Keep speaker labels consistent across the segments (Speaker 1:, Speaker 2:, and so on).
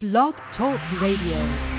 Speaker 1: Blog Talk Radio.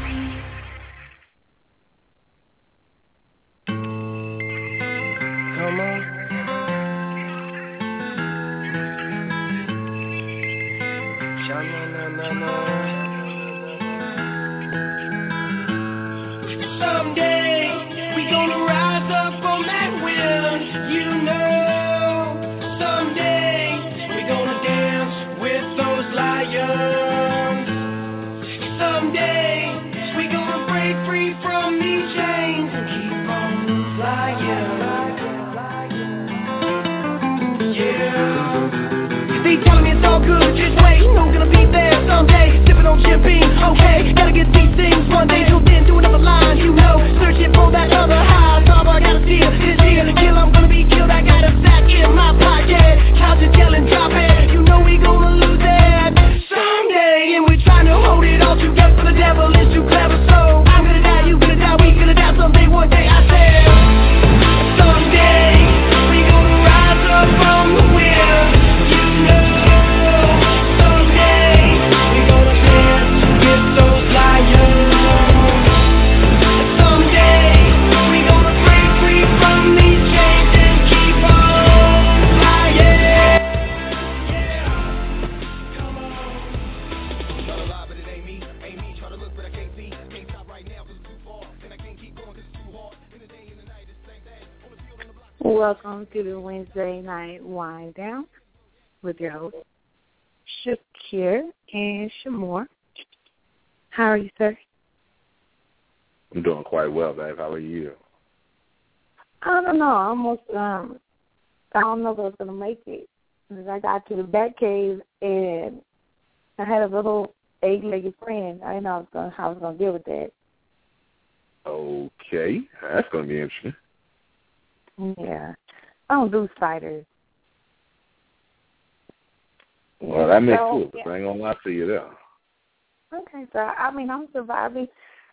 Speaker 2: With
Speaker 3: your host, Shakir and Shamor. How are you, sir?
Speaker 4: I'm doing quite well, babe. How are you?
Speaker 3: I don't know. I almost um I don't know if I was gonna make it. Because I got to the back cave and I had a little eight legged friend. I didn't know I was gonna how I was gonna deal with that.
Speaker 4: Okay, that's gonna be interesting.
Speaker 3: Yeah. I don't do spiders.
Speaker 4: Well, that makes
Speaker 3: so,
Speaker 4: sense. I ain't gonna lie to you there.
Speaker 3: Okay, so I mean I'm surviving.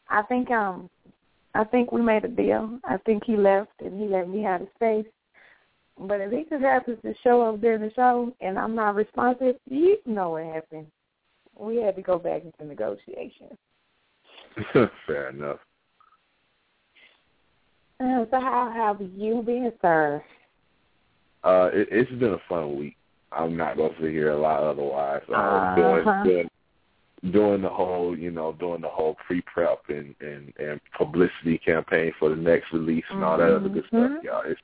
Speaker 3: I think um I think we made a deal. I think he left and he let me have his space. But if he just happens to show up during the show and I'm not responsive, you know what happened. We had to go back into negotiations.
Speaker 4: Fair enough.
Speaker 3: Uh, so how have you been, sir?
Speaker 4: Uh, it, it's been a fun week. I'm not gonna sit here a lot otherwise. Uh,
Speaker 3: Uh-huh.
Speaker 4: doing, doing doing the whole, you know, doing the whole pre prep and, and and publicity campaign for the next release and all that other good stuff,
Speaker 3: Mhm.
Speaker 4: y'all. It's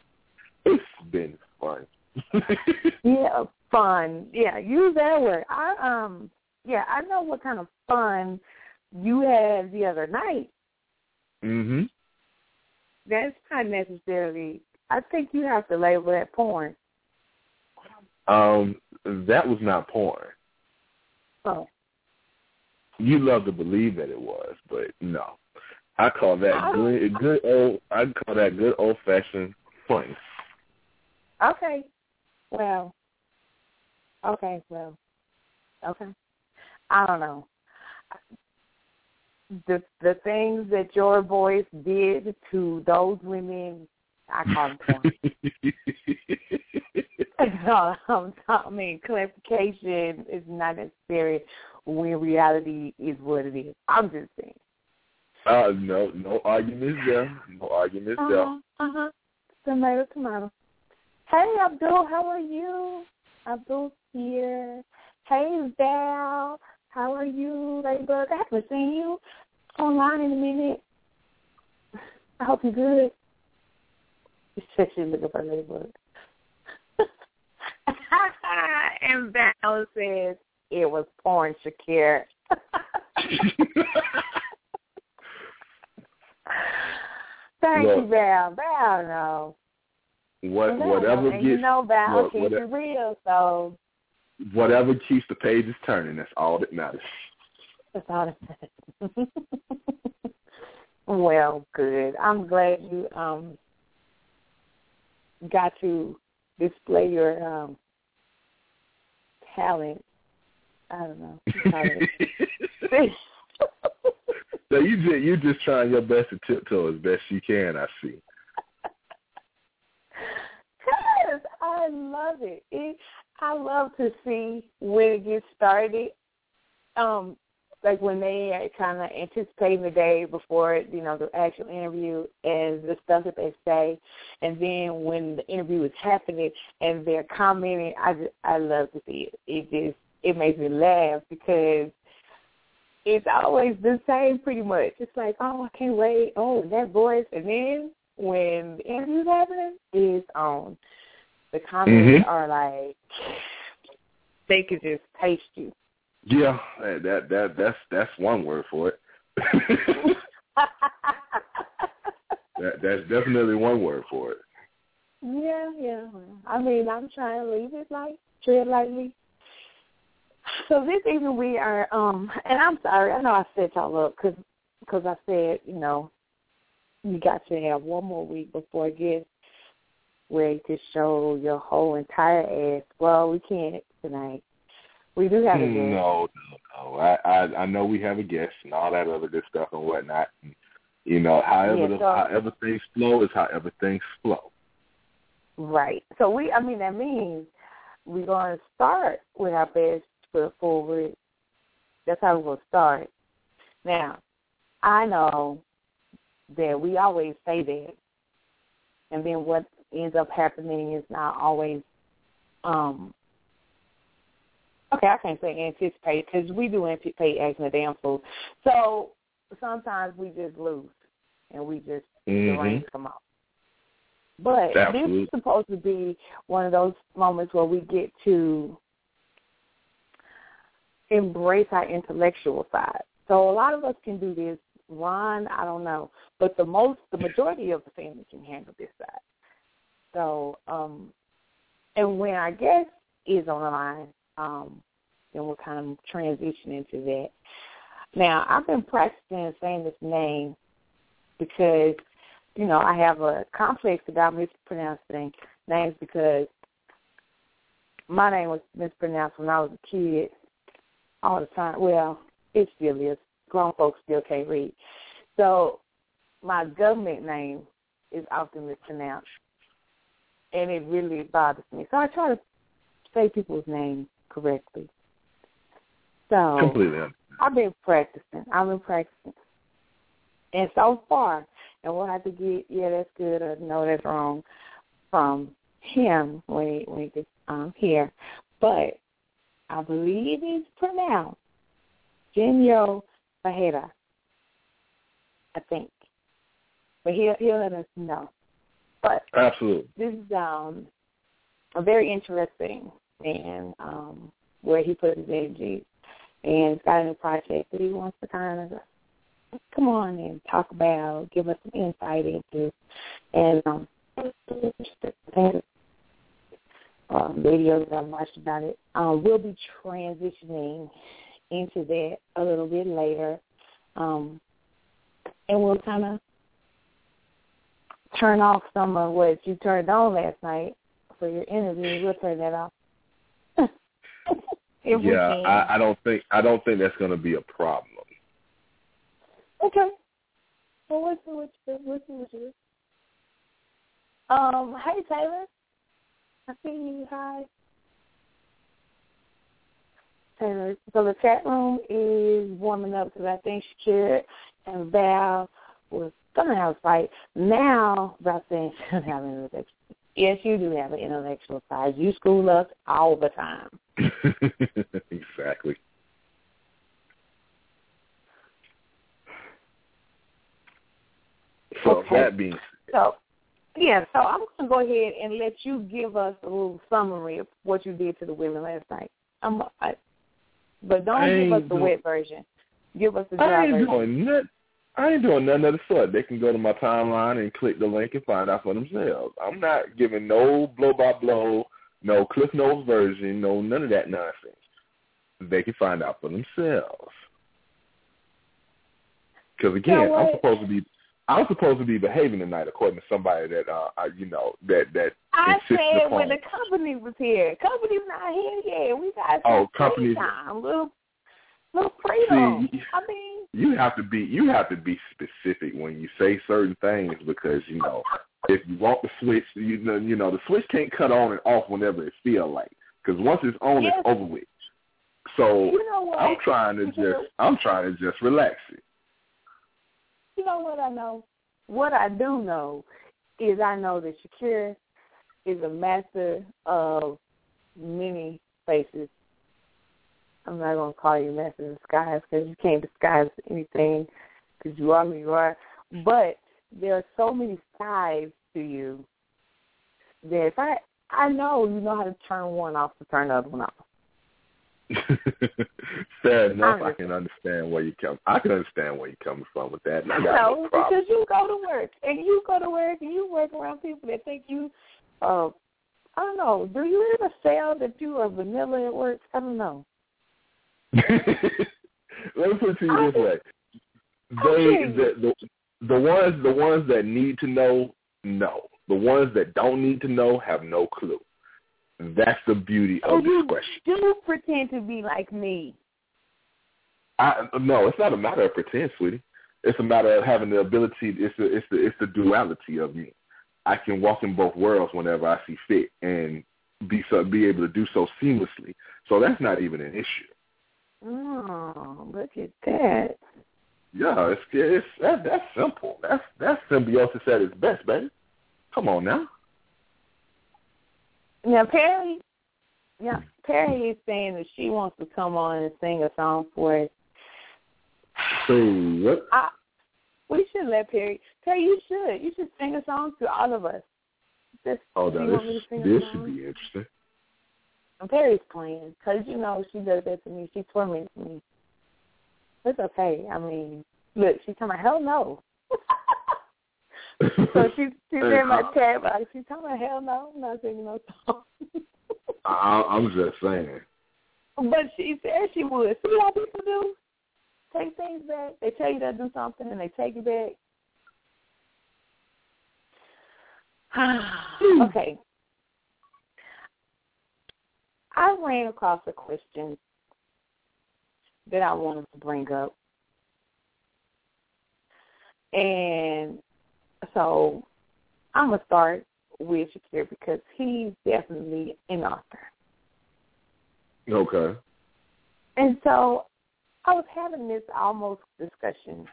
Speaker 4: it's been fun.
Speaker 3: Yeah, fun. Yeah, use that word. I um yeah, I know what kind of fun you had the other night.
Speaker 4: mhm.
Speaker 3: That's not necessarily I think you have to label that porn.
Speaker 4: Um, that was not porn.
Speaker 3: Oh.
Speaker 4: You love to believe that it was, but no. I call that
Speaker 3: I-
Speaker 4: good good old I call that good old fashioned fun.
Speaker 3: Okay. Well. Okay, well. Okay. I don't know. The the things that your voice did to those women, I call them porn. um, I mean, clarification is not necessary when reality is what it is. I'm just saying.
Speaker 4: Uh no no arguments there. No arguments there.
Speaker 3: Uh-huh, uh-huh. Tomato, tomato. Hey, Abdul, how are you? Abdul's here. Hey, Val, how are you, Ladybug? I haven't seen you online in a minute. I hope you're good. She said she's looking for Ladybug. and Val says it was porn, Shakir. Thank you,
Speaker 4: Look.
Speaker 3: Val. Val, no.
Speaker 4: what
Speaker 3: Val,
Speaker 4: whatever
Speaker 3: and you know Val
Speaker 4: look,
Speaker 3: keeps
Speaker 4: what-
Speaker 3: it real, so
Speaker 4: whatever keeps the pages turning, that's all that matters.
Speaker 3: that's all it says. well, good. I'm glad you um got to display your um talent. I don't know.
Speaker 4: so you just you just trying your best to tiptoe as best you can. I see.
Speaker 3: Yes, I love it. it. I love to see when it gets started. Um, like when they are kind of anticipate the day before you know the actual interview and the stuff that they say, and then when the interview is happening and they're commenting, I just, I love to see it. It just it makes me laugh because it's always the same pretty much. It's like, oh, I can't wait. Oh, that voice, and then when the interview's happening, it's on. The comments
Speaker 4: Mhm.
Speaker 3: are like they could just taste you.
Speaker 4: Yeah, that that, that that's that's one word for it. that that's definitely one word for it.
Speaker 3: Yeah, yeah. I mean, I'm trying to leave it light, tread lightly. So this evening we are, um, and I'm sorry, I know I set y'all up because cause I said, you know, you got to have one more week before it gets where you can show your whole entire ass. Well, we can't tonight. We do have a guest.
Speaker 4: No, no, no. I, I I know we have a guest and all that other good stuff and whatnot. And, you know, however
Speaker 3: Yeah,
Speaker 4: the,
Speaker 3: so-
Speaker 4: however things flow is however things flow.
Speaker 3: Right. So we, I mean, that means we're going to start with our best foot forward. That's how we're going to start. Now, I know that we always say that, and then what ends up happening is not always. um Okay, I can't say anticipate because we do anticipate acting a damn fool. So sometimes we just lose, and we just the
Speaker 4: Mhm.
Speaker 3: reins come off. But
Speaker 4: Absolutely.
Speaker 3: this is supposed to be one of those moments where we get to embrace our intellectual side. So a lot of us can do this. Ron, I don't know, but the most, the majority of the family can handle this side. So, um, and when our guest is on the line, um, then we'll kind of transition into that. Now, I've been practicing saying this name because, you know, I have a complex about mispronouncing names because my name was mispronounced when I was a kid all the time. Well, it still is. Grown folks still can't read. So my government name is often mispronounced, and it really bothers me. So I try to say people's names correctly. So
Speaker 4: Completely.
Speaker 3: I've been practicing. I've been practicing. And so far, and we'll have to get, yeah, that's good, or no, that's wrong, from him when he, when he gets um, here. But I believe it's pronounced Jinho Ferreira, I think. But he'll, he'll let us know. But
Speaker 4: Absolutely.
Speaker 3: this is um, a very interesting and um, where he put his energy and he's got a new project that he wants to kind of come on and talk about, give us some insight into, and um, um, videos that I've watched about it. Um, we'll be transitioning into that a little bit later, um, and we'll kind of turn off some of what you turned on last night for your interview. We'll turn that off.
Speaker 4: yeah,
Speaker 3: can.
Speaker 4: I, I don't think I don't think that's going to be a problem.
Speaker 3: Okay. Well, what's the what's the what's the what's the Um, hey Taylor. I see you. Hi. Taylor. So the chat room is warming up because I think Shakira and Val was gonna have a fight. Now Val saying she doesn't have an intellectual. Yes, you do have an intellectual side. You school us all the time.
Speaker 4: exactly. So
Speaker 3: Okay.
Speaker 4: that being
Speaker 3: So, yeah, so I'm going to go ahead and let you give us a little summary of what you did to the women last night. I'm, I, but don't
Speaker 4: I
Speaker 3: give us the wet version. Give us the dry I
Speaker 4: ain't
Speaker 3: version.
Speaker 4: doing nothing. I ain't doing nothing of the sort. They can go to my timeline and click the link and find out for themselves. I'm not giving no blow by blow, no Cliff Notes version, no none of that nonsense. They can find out for themselves. Because again, I'm supposed to be I'm supposed to be behaving tonight according to somebody that uh I, you know that that
Speaker 3: I said
Speaker 4: upon.
Speaker 3: when the company was here. Company's not here yet. We got some
Speaker 4: Oh,
Speaker 3: free
Speaker 4: company's-
Speaker 3: time, little, little freedom.
Speaker 4: See,
Speaker 3: I mean,
Speaker 4: you have to be you have to be specific when you say certain things because you know if you want the switch, you know you know the switch can't cut on and off whenever it feel like because once it's on,
Speaker 3: Yes.
Speaker 4: it's over with. So
Speaker 3: You know what?
Speaker 4: I'm trying to just I'm trying to just relax it.
Speaker 3: You know what I know? What I do know is I know that Shakira is a master of many faces. I'm not going to call you master of disguise because you can't disguise anything because you are who you are. But there are so many sides to you that if I I know you know how to turn one off to turn the other one off.
Speaker 4: Fair enough. I can understand where you come. I can understand where you're coming from with that. and I
Speaker 3: I know
Speaker 4: no
Speaker 3: because you go to work and you go to work and you work around people that think you. Uh, I don't know. Do you ever sell that you are vanilla at work? I don't know.
Speaker 4: Let me put it to you this way: they the, the the ones the ones that need to know know. The ones that don't need to know have no clue. That's the beauty of
Speaker 3: you
Speaker 4: discretion.
Speaker 3: do pretend to be like me.
Speaker 4: I no, it's not a matter of pretend, sweetie. It's a matter of having the ability. It's the it's the it's the duality of me. I can walk in both worlds whenever I see fit and be so be able to do so seamlessly. So that's not even an issue.
Speaker 3: Oh, look at that.
Speaker 4: Yeah, it's it's that, that's simple. That's that's symbiosis at its best, baby. Come on now.
Speaker 3: Now Perry, yeah, hmm. Perry is saying that she wants to come on and sing a song for us.
Speaker 4: So what?
Speaker 3: I, we should let Perry. Perry, you should. You should sing a song to all of us.
Speaker 4: Oh,
Speaker 3: this, Oh,
Speaker 4: no, this this should be interesting.
Speaker 3: And Perry's playing because you know she does that to me. She torments me. It's okay. I mean, look, she's talking about hell no. so she she's in my chat box. She's talking about hell no. I'm not singing no song.
Speaker 4: I, I'm just saying.
Speaker 3: but she said she would. See how people do? Take things back. They tell you to do something and they take it back. okay. I ran across a question that I wanted to bring up. And so I'm going to start with Shakir because he's definitely an author.
Speaker 4: Okay.
Speaker 3: And so I was having this almost discussion.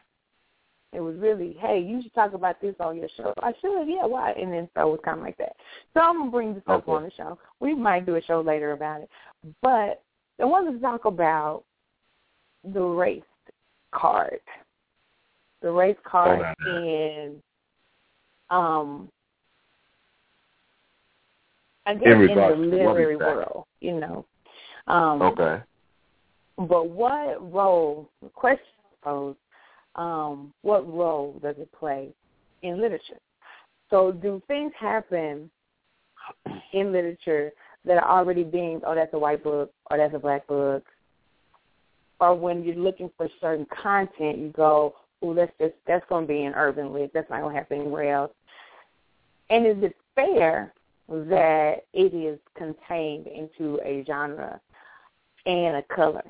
Speaker 3: It was really, hey, you should talk about this on your show. I should, yeah, why? And then so it was kind of like that. So I'm gonna bring this up on the show. We might do a show later about it, but I wanted to talk about the race card, the race card in, um, I guess
Speaker 4: In
Speaker 3: in, the literary world, you know. Um,
Speaker 4: Okay.
Speaker 3: but what role, the question posed, um, what role does it play in literature? So do things happen in literature that are already being, oh, that's a white book, or that's a black book, or when you're looking for certain content, you go, oh, that's just, that's going to be in urban lit, that's not going to happen anywhere else. And is it fair that it is contained into a genre and a color?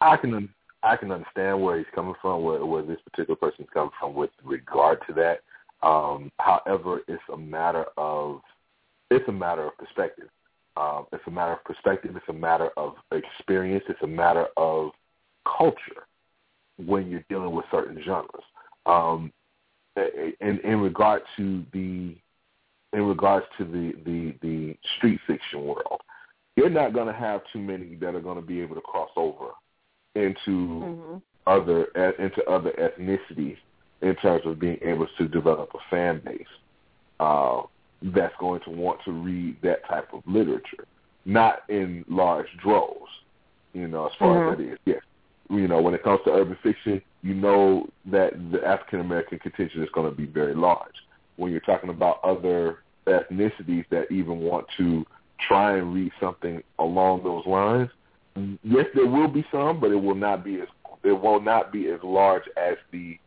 Speaker 4: I can I can understand where he's coming from, where where this particular person's coming from with regard to that. Um, however, it's a matter of it's a matter of perspective. Um, it's a matter of perspective. It's a matter of experience. It's a matter of culture when you're dealing with certain genres. Um, in in regard to the in regards to the the the street fiction world, you're not going to have too many that are going to be able to cross over into
Speaker 3: Mm-hmm.
Speaker 4: other uh, into other ethnicities in terms of being able to develop a fan base uh, that's going to want to read that type of literature, not in large droves. You know, as far
Speaker 3: Mhm.
Speaker 4: as that is, yes. You know, when it comes to urban fiction, you know that the African American contingent is going to be very large. When you're talking about other ethnicities that even want to try and read something along those lines, yes, there will be some, but it will not be as it will not be as large as the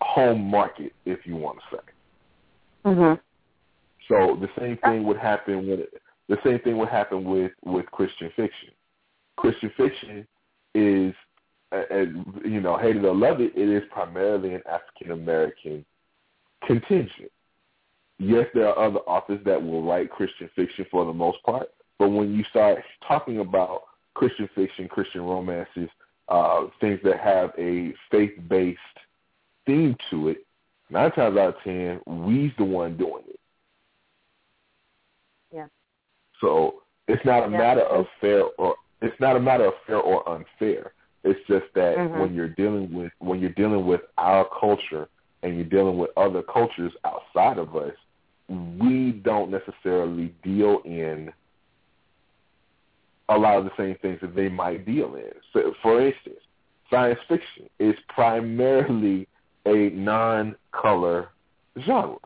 Speaker 4: home market, if you want to say.
Speaker 3: Mm-hmm.
Speaker 4: So the same thing would happen with the same thing would happen with with Christian fiction. Christian fiction is, uh, you know, hate it or love it, it is primarily an African American contingent. Yes, there are other authors that will write Christian fiction for the most part, But when you start talking about Christian fiction, Christian romances, uh, things that have a faith-based theme to it, nine times out of ten, we's the one doing it.
Speaker 3: Yeah.
Speaker 4: So it's not a
Speaker 3: Yeah.
Speaker 4: matter of fair or it's not a matter of fair or unfair. It's just that
Speaker 3: Mhm.
Speaker 4: when you're dealing with when you're dealing with our culture and you're dealing with other cultures outside of us, we don't necessarily deal in a lot of the same things that they might deal in. So, for instance, science fiction is primarily a non-color genre.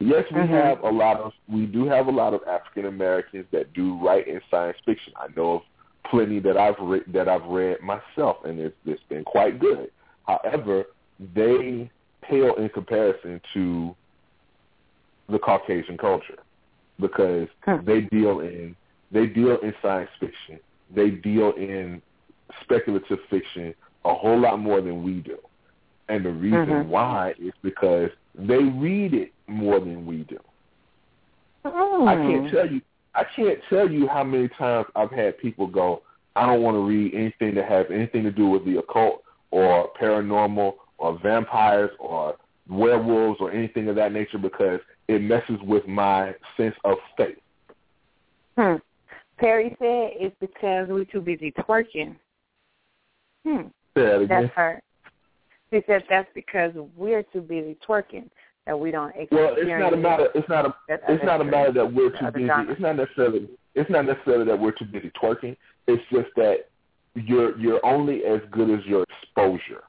Speaker 4: Yes, we
Speaker 3: Mhm.
Speaker 4: have a lot of we do have a lot of African Americans that do write in science fiction. I know of plenty that I've read that I've read myself, and it's it's been quite good. However, they pale in comparison to the Caucasian culture because
Speaker 3: Hmm.
Speaker 4: they deal in they deal in science fiction. They deal in speculative fiction a whole lot more than we do. And the reason
Speaker 3: Mhm.
Speaker 4: why is because they read it more than we do.
Speaker 3: Mm.
Speaker 4: I can't tell you I can't tell you how many times I've had people go, I don't want to read anything that has anything to do with the occult or paranormal or vampires or werewolves or anything of that nature because it messes with my sense of faith.
Speaker 3: Hmm. Perry said it's because we're too busy twerking. Hmm.
Speaker 4: That again.
Speaker 3: That's her. She said that's because we're too busy twerking that we don't
Speaker 4: Well, it's not a matter. It's not a. It's not a matter that we're too busy.
Speaker 3: genres.
Speaker 4: It's not necessarily. It's not necessarily that we're too busy twerking. It's just that you're you're only as good as your exposure.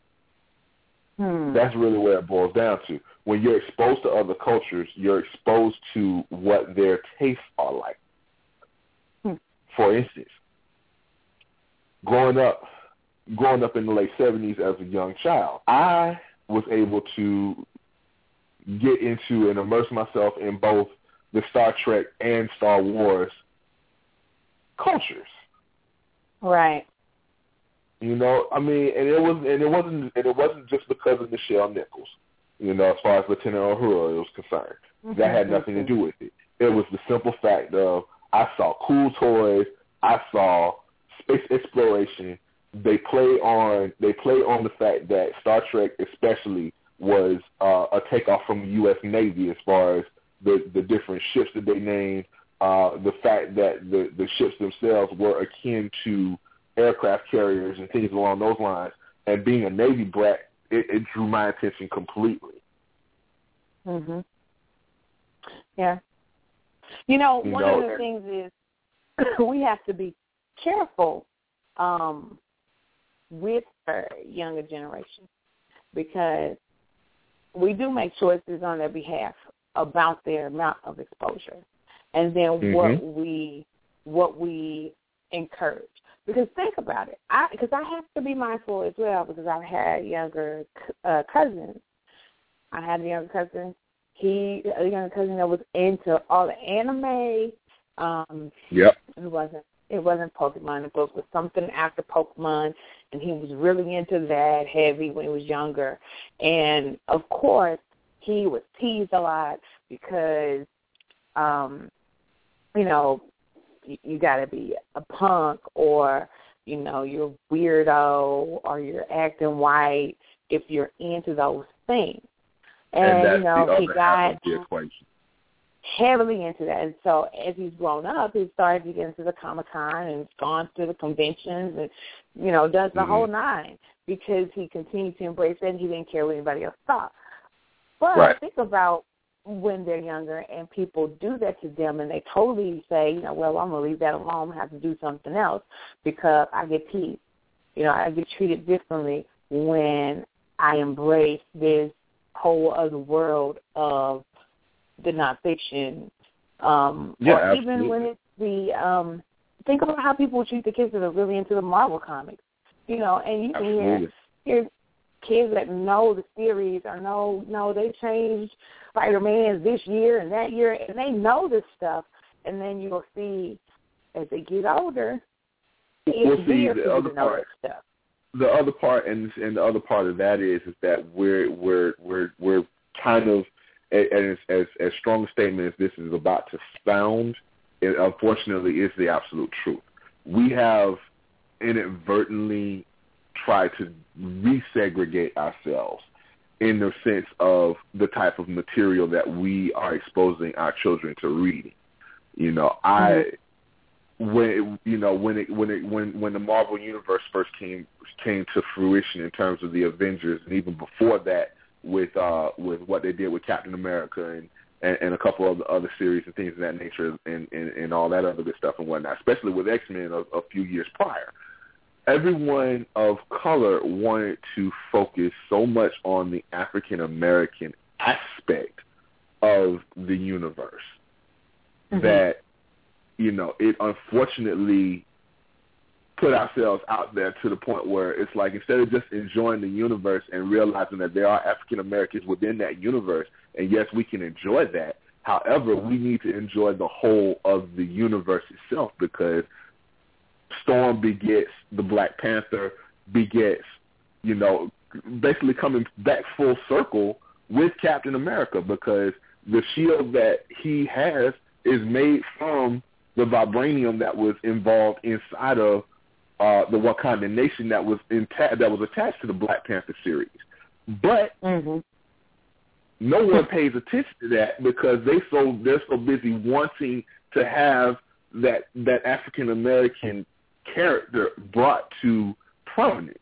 Speaker 3: Hmm.
Speaker 4: That's really where it boils down to. When you're exposed to other cultures, you're exposed to what their tastes are like.
Speaker 3: Hmm.
Speaker 4: For instance, growing up, growing up in the late '70s as a young child, I was able to get into and immerse myself in both the Star Trek and Star Wars cultures.
Speaker 3: Right.
Speaker 4: You know, I mean, and it was, and it wasn't, and it wasn't just because of Nichelle Nichols. You know, as far as Lieutenant Uhura was concerned, that had nothing to do with it. It was the simple fact of I saw cool toys, I saw space exploration. They play on, they play on the fact that Star Trek, especially, was uh, a takeoff from the U.S. Navy as far as the the different ships that they named, uh, the fact that the the ships themselves were akin to aircraft carriers and things along those lines. And being a Navy brat, it, it drew my attention completely.
Speaker 3: Mhm. Yeah. You know,
Speaker 4: You
Speaker 3: one
Speaker 4: know,
Speaker 3: of the things is we have to be careful um, with our younger generation because we do make choices on their behalf about their amount of exposure, and then what
Speaker 4: Mhm.
Speaker 3: we what we encourage. Because think about it, I because I have to be mindful as well because I've had younger uh, cousins. I had a younger cousin. He a younger cousin that was into all the anime. Um,
Speaker 4: Yep.
Speaker 3: it wasn't it wasn't Pokemon. The book was something after Pokemon, and he was really into that heavy when he was younger. And of course, he was teased a lot because, um, you know, you, you got to be a punk or you know you're weirdo or you're acting white if you're into those things. And,
Speaker 4: And that's
Speaker 3: you know,
Speaker 4: the
Speaker 3: he
Speaker 4: other
Speaker 3: got
Speaker 4: half of the equation.
Speaker 3: Heavily into that. And so as he's grown up, he's started to get into the Comic Con and gone to the conventions and, you know, does the
Speaker 4: Mhm.
Speaker 3: whole nine because he continued to embrace it and he didn't care what anybody else thought. But
Speaker 4: Right.
Speaker 3: think about when they're younger and people do that to them and they totally say, you know, well, I'm going to leave that alone have to do something else because I get teased. You know, I get treated differently when I embrace this whole other world of the nonfiction, um,
Speaker 4: Yeah,
Speaker 3: or even when it's the um, think about how people treat the kids that are really into the Marvel comics, you know, and you can hear hear kids that know the series or know no they changed Spider Man this year and that year, and they know this stuff, and then you'll see as they get older,
Speaker 4: Well, see, the other part-
Speaker 3: stuff.
Speaker 4: the other part and and the other part of that is is that we're we're we're we're kind of as as as strong a statement as this is about to sound it unfortunately is the absolute truth. We have inadvertently tried to resegregate ourselves in the sense of the type of material that we are exposing our children to reading. You know, I mm-hmm. when it, you know when it when it when when the Marvel universe first came came to fruition in terms of the Avengers and even before that with uh with what they did with Captain America and and, and a couple of the other series and things of that nature and, and and all that other good stuff and whatnot, especially with X Men a, a few years prior. Everyone of color wanted to focus so much on the African American aspect of the universe mm-hmm. that you know, it unfortunately put ourselves out there to the point where it's like instead of just enjoying the universe and realizing that there are African Americans within that universe, and yes, we can enjoy that. However, we need to enjoy the whole of the universe itself because Storm begets the Black Panther, begets, you know, basically coming back full circle with Captain America because the shield that he has is made from the vibranium that was involved inside of uh, the Wakanda nation that was inta- that was attached to the Black Panther series. But
Speaker 3: mm-hmm.
Speaker 4: no one pays attention to that because they so they're so busy wanting to have that that African American character brought to prominence.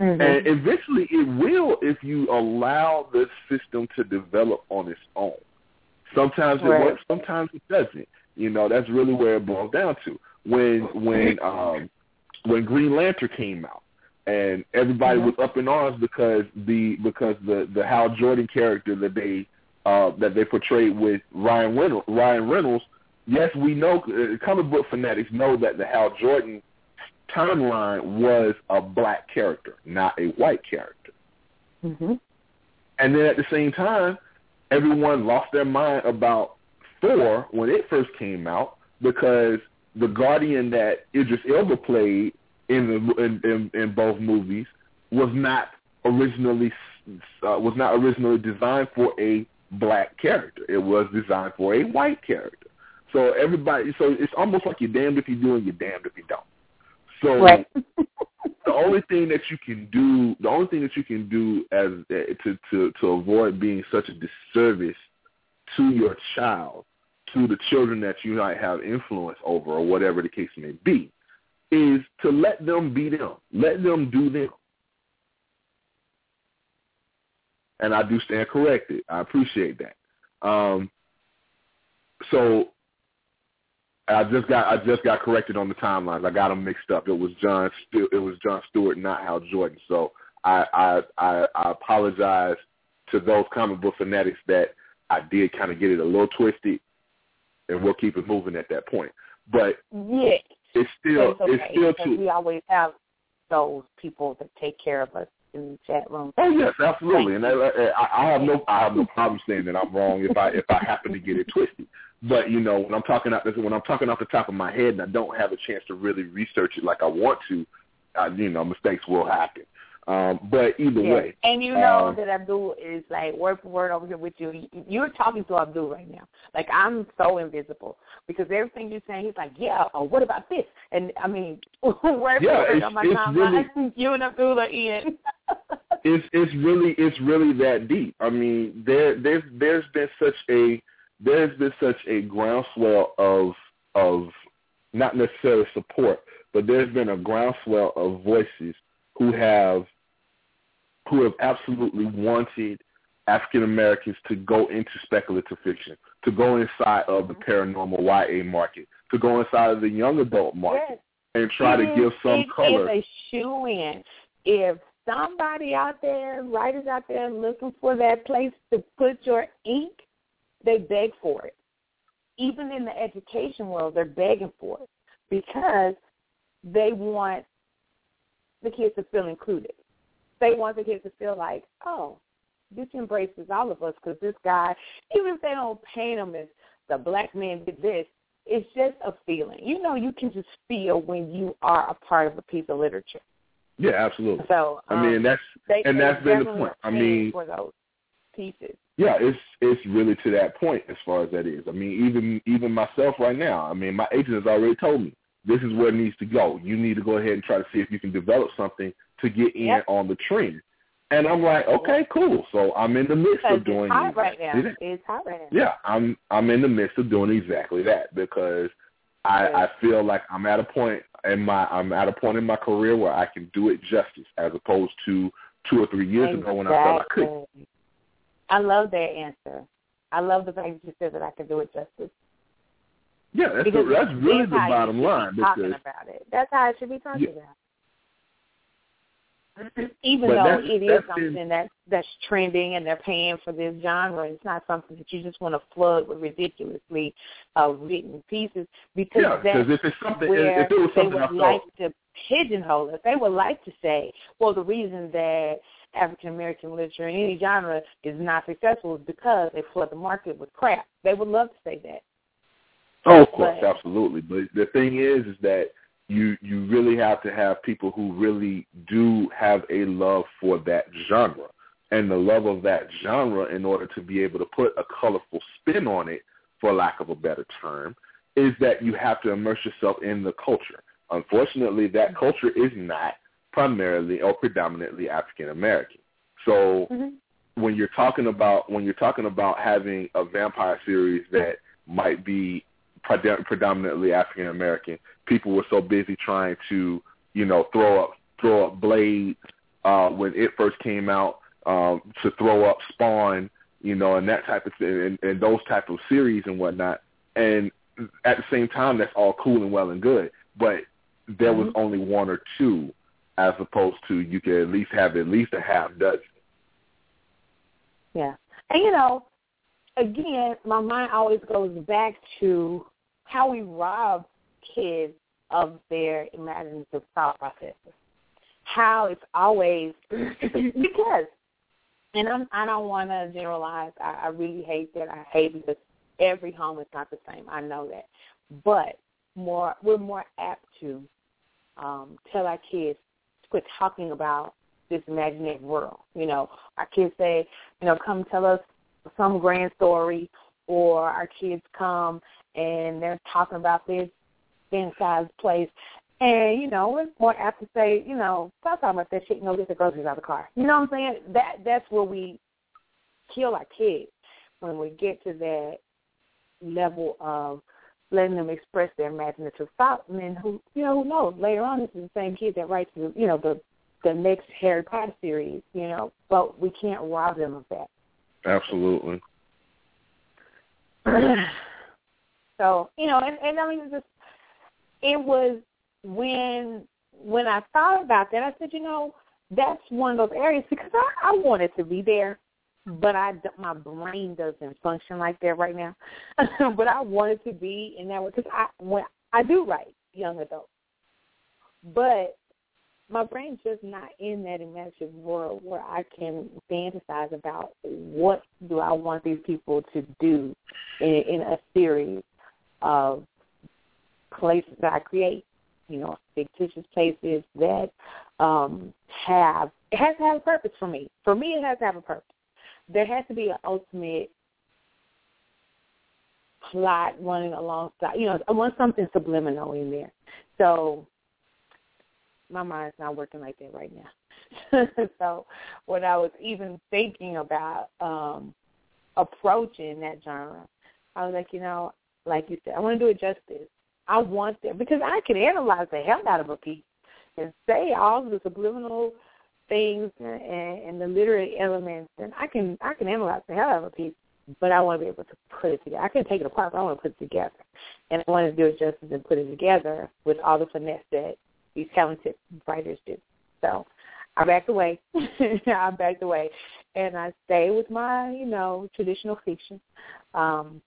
Speaker 3: Mm-hmm.
Speaker 4: And eventually it will if you allow the system to develop on its own. Sometimes it
Speaker 3: right.
Speaker 4: works, sometimes it doesn't. You know, that's really where it boils down to. When when um when Green Lantern came out and everybody was up in arms because the because the the Hal Jordan character that they uh that they portrayed with Ryan Reynolds, Ryan Reynolds yes, we know uh, comic book fanatics know that the Hal Jordan timeline was a black character, not a white character.
Speaker 3: Mm-hmm.
Speaker 4: And then at the same time, everyone lost their mind about Thor when it first came out because the Guardian that Idris Elba played in the in, in, in both movies was not originally uh, was not originally designed for a black character. It was designed for a white character. So everybody, so it's almost like you're damned if you do and you're damned if you don't. So
Speaker 3: right.
Speaker 4: the only thing that you can do, the only thing that you can do as uh, to to to avoid being such a disservice to your child, to the children that you might have influence over, or whatever the case may be, is to let them be them. Let them do them. And I do stand corrected. I appreciate that. Um, so I just got I just got corrected on the timelines. I got them mixed up. It was John St- it was John Stewart, not Hal Jordan. So I I I, I apologize to those comic book fanatics that I did kind of get it a little twisted, and we'll keep it moving at that point. But
Speaker 3: yeah,
Speaker 4: it's still
Speaker 3: it's, okay,
Speaker 4: it's still too.
Speaker 3: We always have those people that take care of us in the chat room.
Speaker 4: Oh yes, absolutely, and I, I, I have no I have no problem saying that I'm wrong if I if I happen to get it twisted. But you know, when I'm talking out when I'm talking off the top of my head and I don't have a chance to really research it like I want to, uh, you know, mistakes will happen. Um, but either
Speaker 3: yeah.
Speaker 4: way,
Speaker 3: and you know
Speaker 4: um,
Speaker 3: that Abdul is like word for word over here with you. You're talking to Abdul right now. Like I'm so invisible because everything you're saying, he's like, yeah. Or what about this? And I mean, word
Speaker 4: yeah,
Speaker 3: for word on my timeline,
Speaker 4: really,
Speaker 3: you and Abdul are in.
Speaker 4: it's it's really it's really that deep. I mean, there there's there's been such a there's been such a groundswell of of not necessarily support, but there's been a groundswell of voices who have who have absolutely wanted African Americans to go into speculative fiction, to go inside of the mm-hmm. paranormal YA market, to go inside of the young adult market,
Speaker 3: yes.
Speaker 4: and try
Speaker 3: it
Speaker 4: to give some
Speaker 3: it
Speaker 4: color.
Speaker 3: It is a shoe in. If somebody out there, writers out there, looking for that place to put your ink, they beg for it. Even in the education world, they're begging for it because they want the kids to feel included. They want the kids to feel like, oh, this embraces all of us because this guy, even if they don't paint him as the black man did this, it's just a feeling. You know, you can just feel when you are a part of a piece of literature.
Speaker 4: Yeah, absolutely.
Speaker 3: So
Speaker 4: I mean,
Speaker 3: um,
Speaker 4: that's
Speaker 3: they,
Speaker 4: and that's been the point. I mean,
Speaker 3: for those. pieces.
Speaker 4: Yeah, it's it's really to that point as far as that is. I mean, even even myself right now. I mean, my agent has already told me this is where it needs to go. You need to go ahead and try to see if you can develop something to get in
Speaker 3: Yep.
Speaker 4: on the trend. And I'm like, okay, cool. So I'm in the midst of doing
Speaker 3: it's hot right now.
Speaker 4: that.
Speaker 3: It's hot right now.
Speaker 4: Yeah, I'm I'm in the midst of doing exactly that because I, I feel like I'm at a point in my I'm at a point in my career where I can do it justice as opposed to two or three years ago when I felt I couldn't.
Speaker 3: I love that answer. I love the fact that you said that I can do it justice.
Speaker 4: Yeah, that's the, that's really the bottom line
Speaker 3: talking
Speaker 4: because
Speaker 3: about it. That's how I should be talking
Speaker 4: Yeah.
Speaker 3: about. Even
Speaker 4: But
Speaker 3: though it is something that's that's trending and they're paying for this genre, it's not something that you just want to flood with ridiculously uh, written pieces because
Speaker 4: yeah,
Speaker 3: that's
Speaker 4: if it's something
Speaker 3: where
Speaker 4: if it was
Speaker 3: they
Speaker 4: something I
Speaker 3: would like to pigeonhole us. They would like to say, well, the reason that African American literature in any genre is not successful is because they flood the market with crap. They would love to say that.
Speaker 4: Oh, of course,
Speaker 3: But-
Speaker 4: absolutely. But the thing is, is that you you really have to have people who really do have a love for that genre and the love of that genre in order to be able to put a colorful spin on it, for lack of a better term, is that you have to immerse yourself in the culture. Unfortunately, that culture is not primarily or predominantly African American. So mm-hmm. when you're talking about when you're talking about having a vampire series that might be predominantly African American, people were so busy trying to you know throw up throw up Blade uh, when it first came out um, to throw up Spawn, you know, and that type of thing, and, and those type of series and whatnot. And at the same time, that's all cool and well and good, but there was only one or two, as opposed to you could at least have at least a half dozen.
Speaker 3: Yeah. And you know, again, my mind always goes back to how we rob kids of their imaginative thought processes. How it's always because and I'm I don't wanna generalize. I, I really hate that. I hate because every home is not the same. I know that. But more we're more apt to um, tell our kids to quit talking about this imaginary world. You know, our kids say, you know, come tell us some grand story, or our kids come and they're talking about this fantasized place. And, you know, we're more apt to say, you know, stop talking about that shit and go get the groceries out of the car. You know what I'm saying? That that's where we kill our kids when we get to that level of letting them express their imaginative thought and then who you know, who knows, later on this is the same kid that writes the you know, the the next Harry Potter series, you know, but we can't rob them of that.
Speaker 4: Absolutely.
Speaker 3: so, you know, and, and I mean, it just it was when when I thought about that, I said, you know, that's one of those areas because I, I wanted to be there, hmm. but I my brain doesn't function like that right now. but I wanted to be in that because I when I do write young adults, but my brain's just not in that imaginative world where I can fantasize about what do I want these people to do in, in a series of places that I create, you know, fictitious places that um, have it has to have a purpose for me. For me, it has to have a purpose. There has to be an ultimate plot running alongside. You know, I want something subliminal in there. So my mind's not working like that right now. so when I was even thinking about um approaching that genre, I was like, you know, like you said, I want to do it justice. I want that because I can analyze the hell out of a piece and say all the subliminal things and, and the literary elements, and I can I can analyze the hell out of a piece. But I want to be able to put it together. I can take it apart, but I want to put it together, and I want to do it justice and put it together with all the finesse that these talented writers do. So I backed away. I backed away, and I stay with my you know traditional fiction. Um,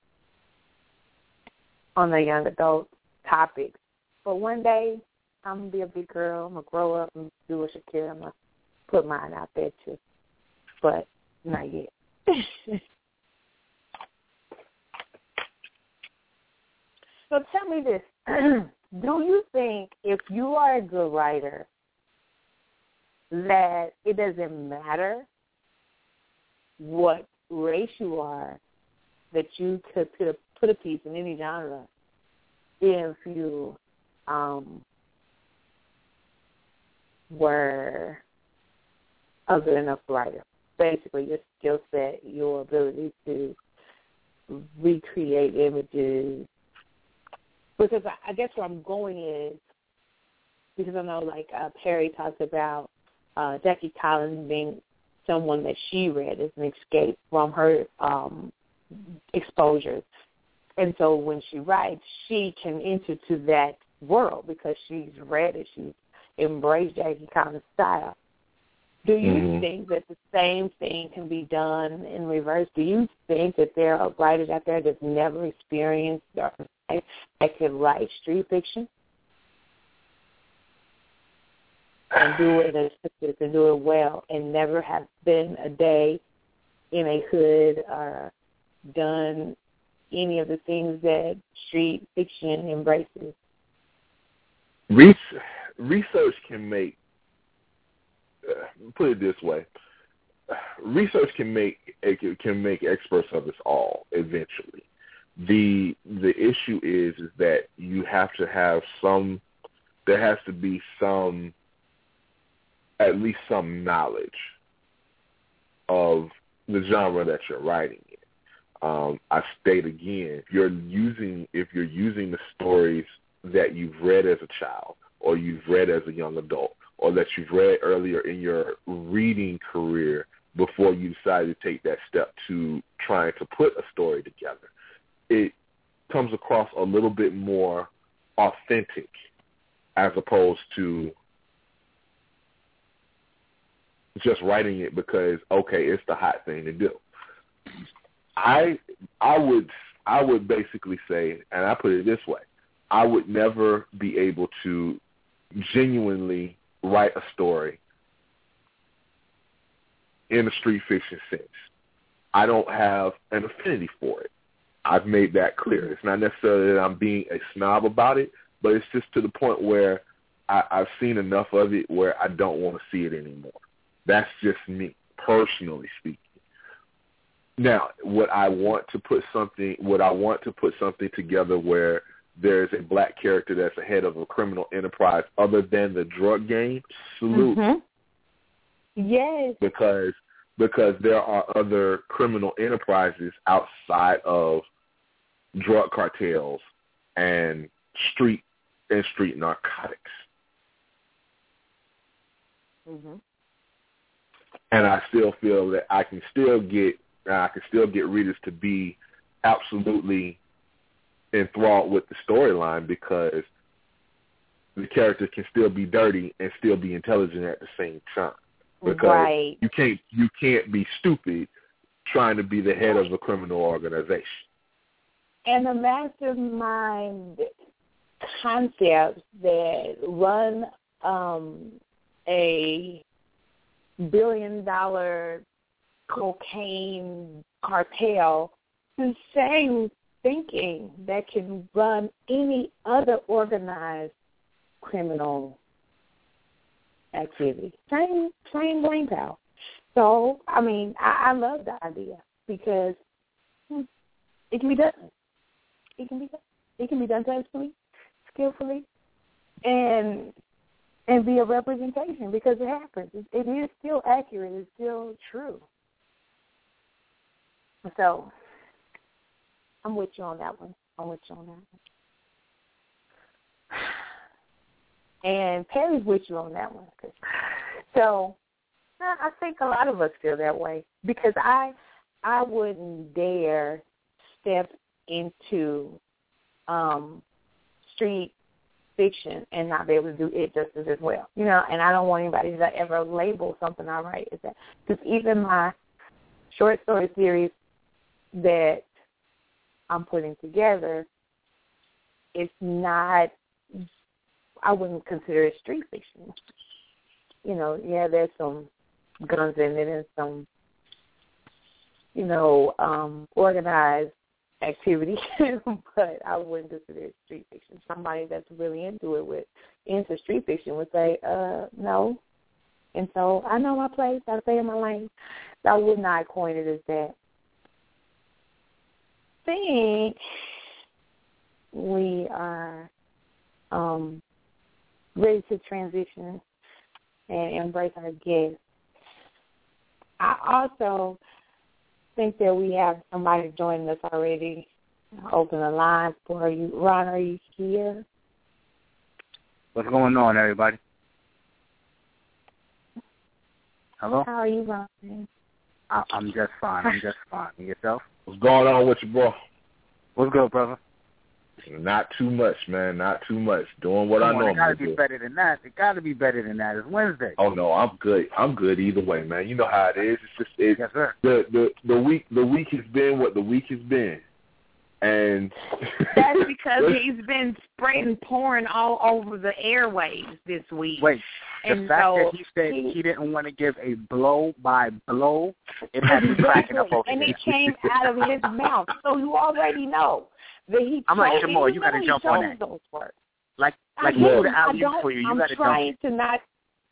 Speaker 3: on the young adult topics. But one day I'm gonna be a big girl. I'm gonna grow up and do what Shakira. I'm gonna put mine out there too, but not yet. so tell me this: Do you think if you are a good writer, that it doesn't matter what race you are that you could put a put a piece in any genre if you um were a good enough writer. Basically your skill set, your ability to recreate images. Because I, guess where I'm going is because I know like uh, Perry talks about uh, Jackie Collins being someone that she read as an escape from her um, exposures. And so when she writes, she can enter to that world because she's read it. She's embraced Jackie Collins' style. Do you
Speaker 4: Mhm.
Speaker 3: think that the same thing can be done in reverse? Do you think that there are writers out there that's never experienced or that could write street fiction and do it as and do it well and never have been a day in a hood or done any of the things that street fiction embraces?
Speaker 4: Research can make uh, put it this way. Research can make can make experts of us all eventually. The the issue is is that you have to have some there has to be some at least some knowledge of the genre that you're writing. in um, I state again, if you're using if you're using the stories that you've read as a child or you've read as a young adult or that you've read earlier in your reading career before you decided to take that step to trying to put a story together, it comes across a little bit more authentic as opposed to just writing it because okay, it's the hot thing to do. I I would I would basically say, and I put it this way, I would never be able to genuinely write a story in a street fiction sense. I don't have an affinity for it. I've made that clear. Mm-hmm. It's not necessarily that I'm being a snob about it, but it's just to the point where I, I've seen enough of it where I don't want to see it anymore. That's just me, personally speaking. Now, what I want to put something? Would I want to put something together where there's a black character that's ahead of a criminal enterprise other than the drug game? Absolutely,
Speaker 3: Mhm. Yes.
Speaker 4: because because there are other criminal enterprises outside of drug cartels and street and street narcotics.
Speaker 3: Mhm.
Speaker 4: and I still feel that I can still get I can still get readers to be absolutely enthralled with the storyline because the character can still be dirty and still be intelligent at the same time. Because
Speaker 3: Right.
Speaker 4: you can't you can't be stupid trying to be the head of a criminal organization.
Speaker 3: And the mastermind concepts that run um, a billion dollar cocaine cartel, same thinking that can run any other organized criminal activity. Same same brain power. So I mean, I, I love the idea because hmm, it can be done. It can be done. It can be done tastefully, skillfully, and and be a representation because it happens. It, it is still accurate. It's still true. So I'm with you on that one. I'm with you on that one. And Perry's with you on that one. So I think a lot of us feel that way because I I wouldn't dare step into um street fiction and not be able to do it justice as well. You know, and I don't want anybody to ever label something I write as that. Because even my short story series that I'm putting together, it's not. I wouldn't consider it street fiction. You know, yeah, there's some guns in it and some, you know, um, organized activity, but I wouldn't consider it street fiction. Somebody that's really into it with into street fiction would say, uh, no. And so I know my place. I stay in my lane. So I would not coin it as that. Think we are um, ready to transition and embrace our guests. I also think that we have somebody joining us already. Open the line for you. Ron, are you here?
Speaker 5: What's going on, everybody? Hello?
Speaker 3: How are you, Ron?
Speaker 5: I, I'm just fine. I'm just fine. And yourself?
Speaker 4: What's going on with you, bro?
Speaker 5: What's good, brother?
Speaker 4: Not too much, man. Not too much. Doing what
Speaker 5: Come
Speaker 4: I normally
Speaker 5: it gotta be
Speaker 4: do.
Speaker 5: better than that. It gotta be better than that. It's Wednesday.
Speaker 4: Oh no, I'm good. I'm good either way, man. You know how it is. It's just it,
Speaker 5: Yes, sir.
Speaker 4: the the the week the week has been what the week has been, and
Speaker 6: That's because he's been spraying porn all over the airwaves this week.
Speaker 5: Wait, the
Speaker 6: and
Speaker 5: fact
Speaker 6: so
Speaker 5: that he said he didn't want to give a blow by blow, it had me cracking up over
Speaker 3: and it came out of his mouth, so you already know that he.
Speaker 5: I'm like, Jamal, you gotta jump on that.
Speaker 3: Those words.
Speaker 5: Like like
Speaker 3: get
Speaker 5: you do
Speaker 3: it.
Speaker 5: the
Speaker 3: don't-
Speaker 5: for you. You
Speaker 3: I'm
Speaker 5: gotta
Speaker 3: trying
Speaker 5: jump.
Speaker 3: to not.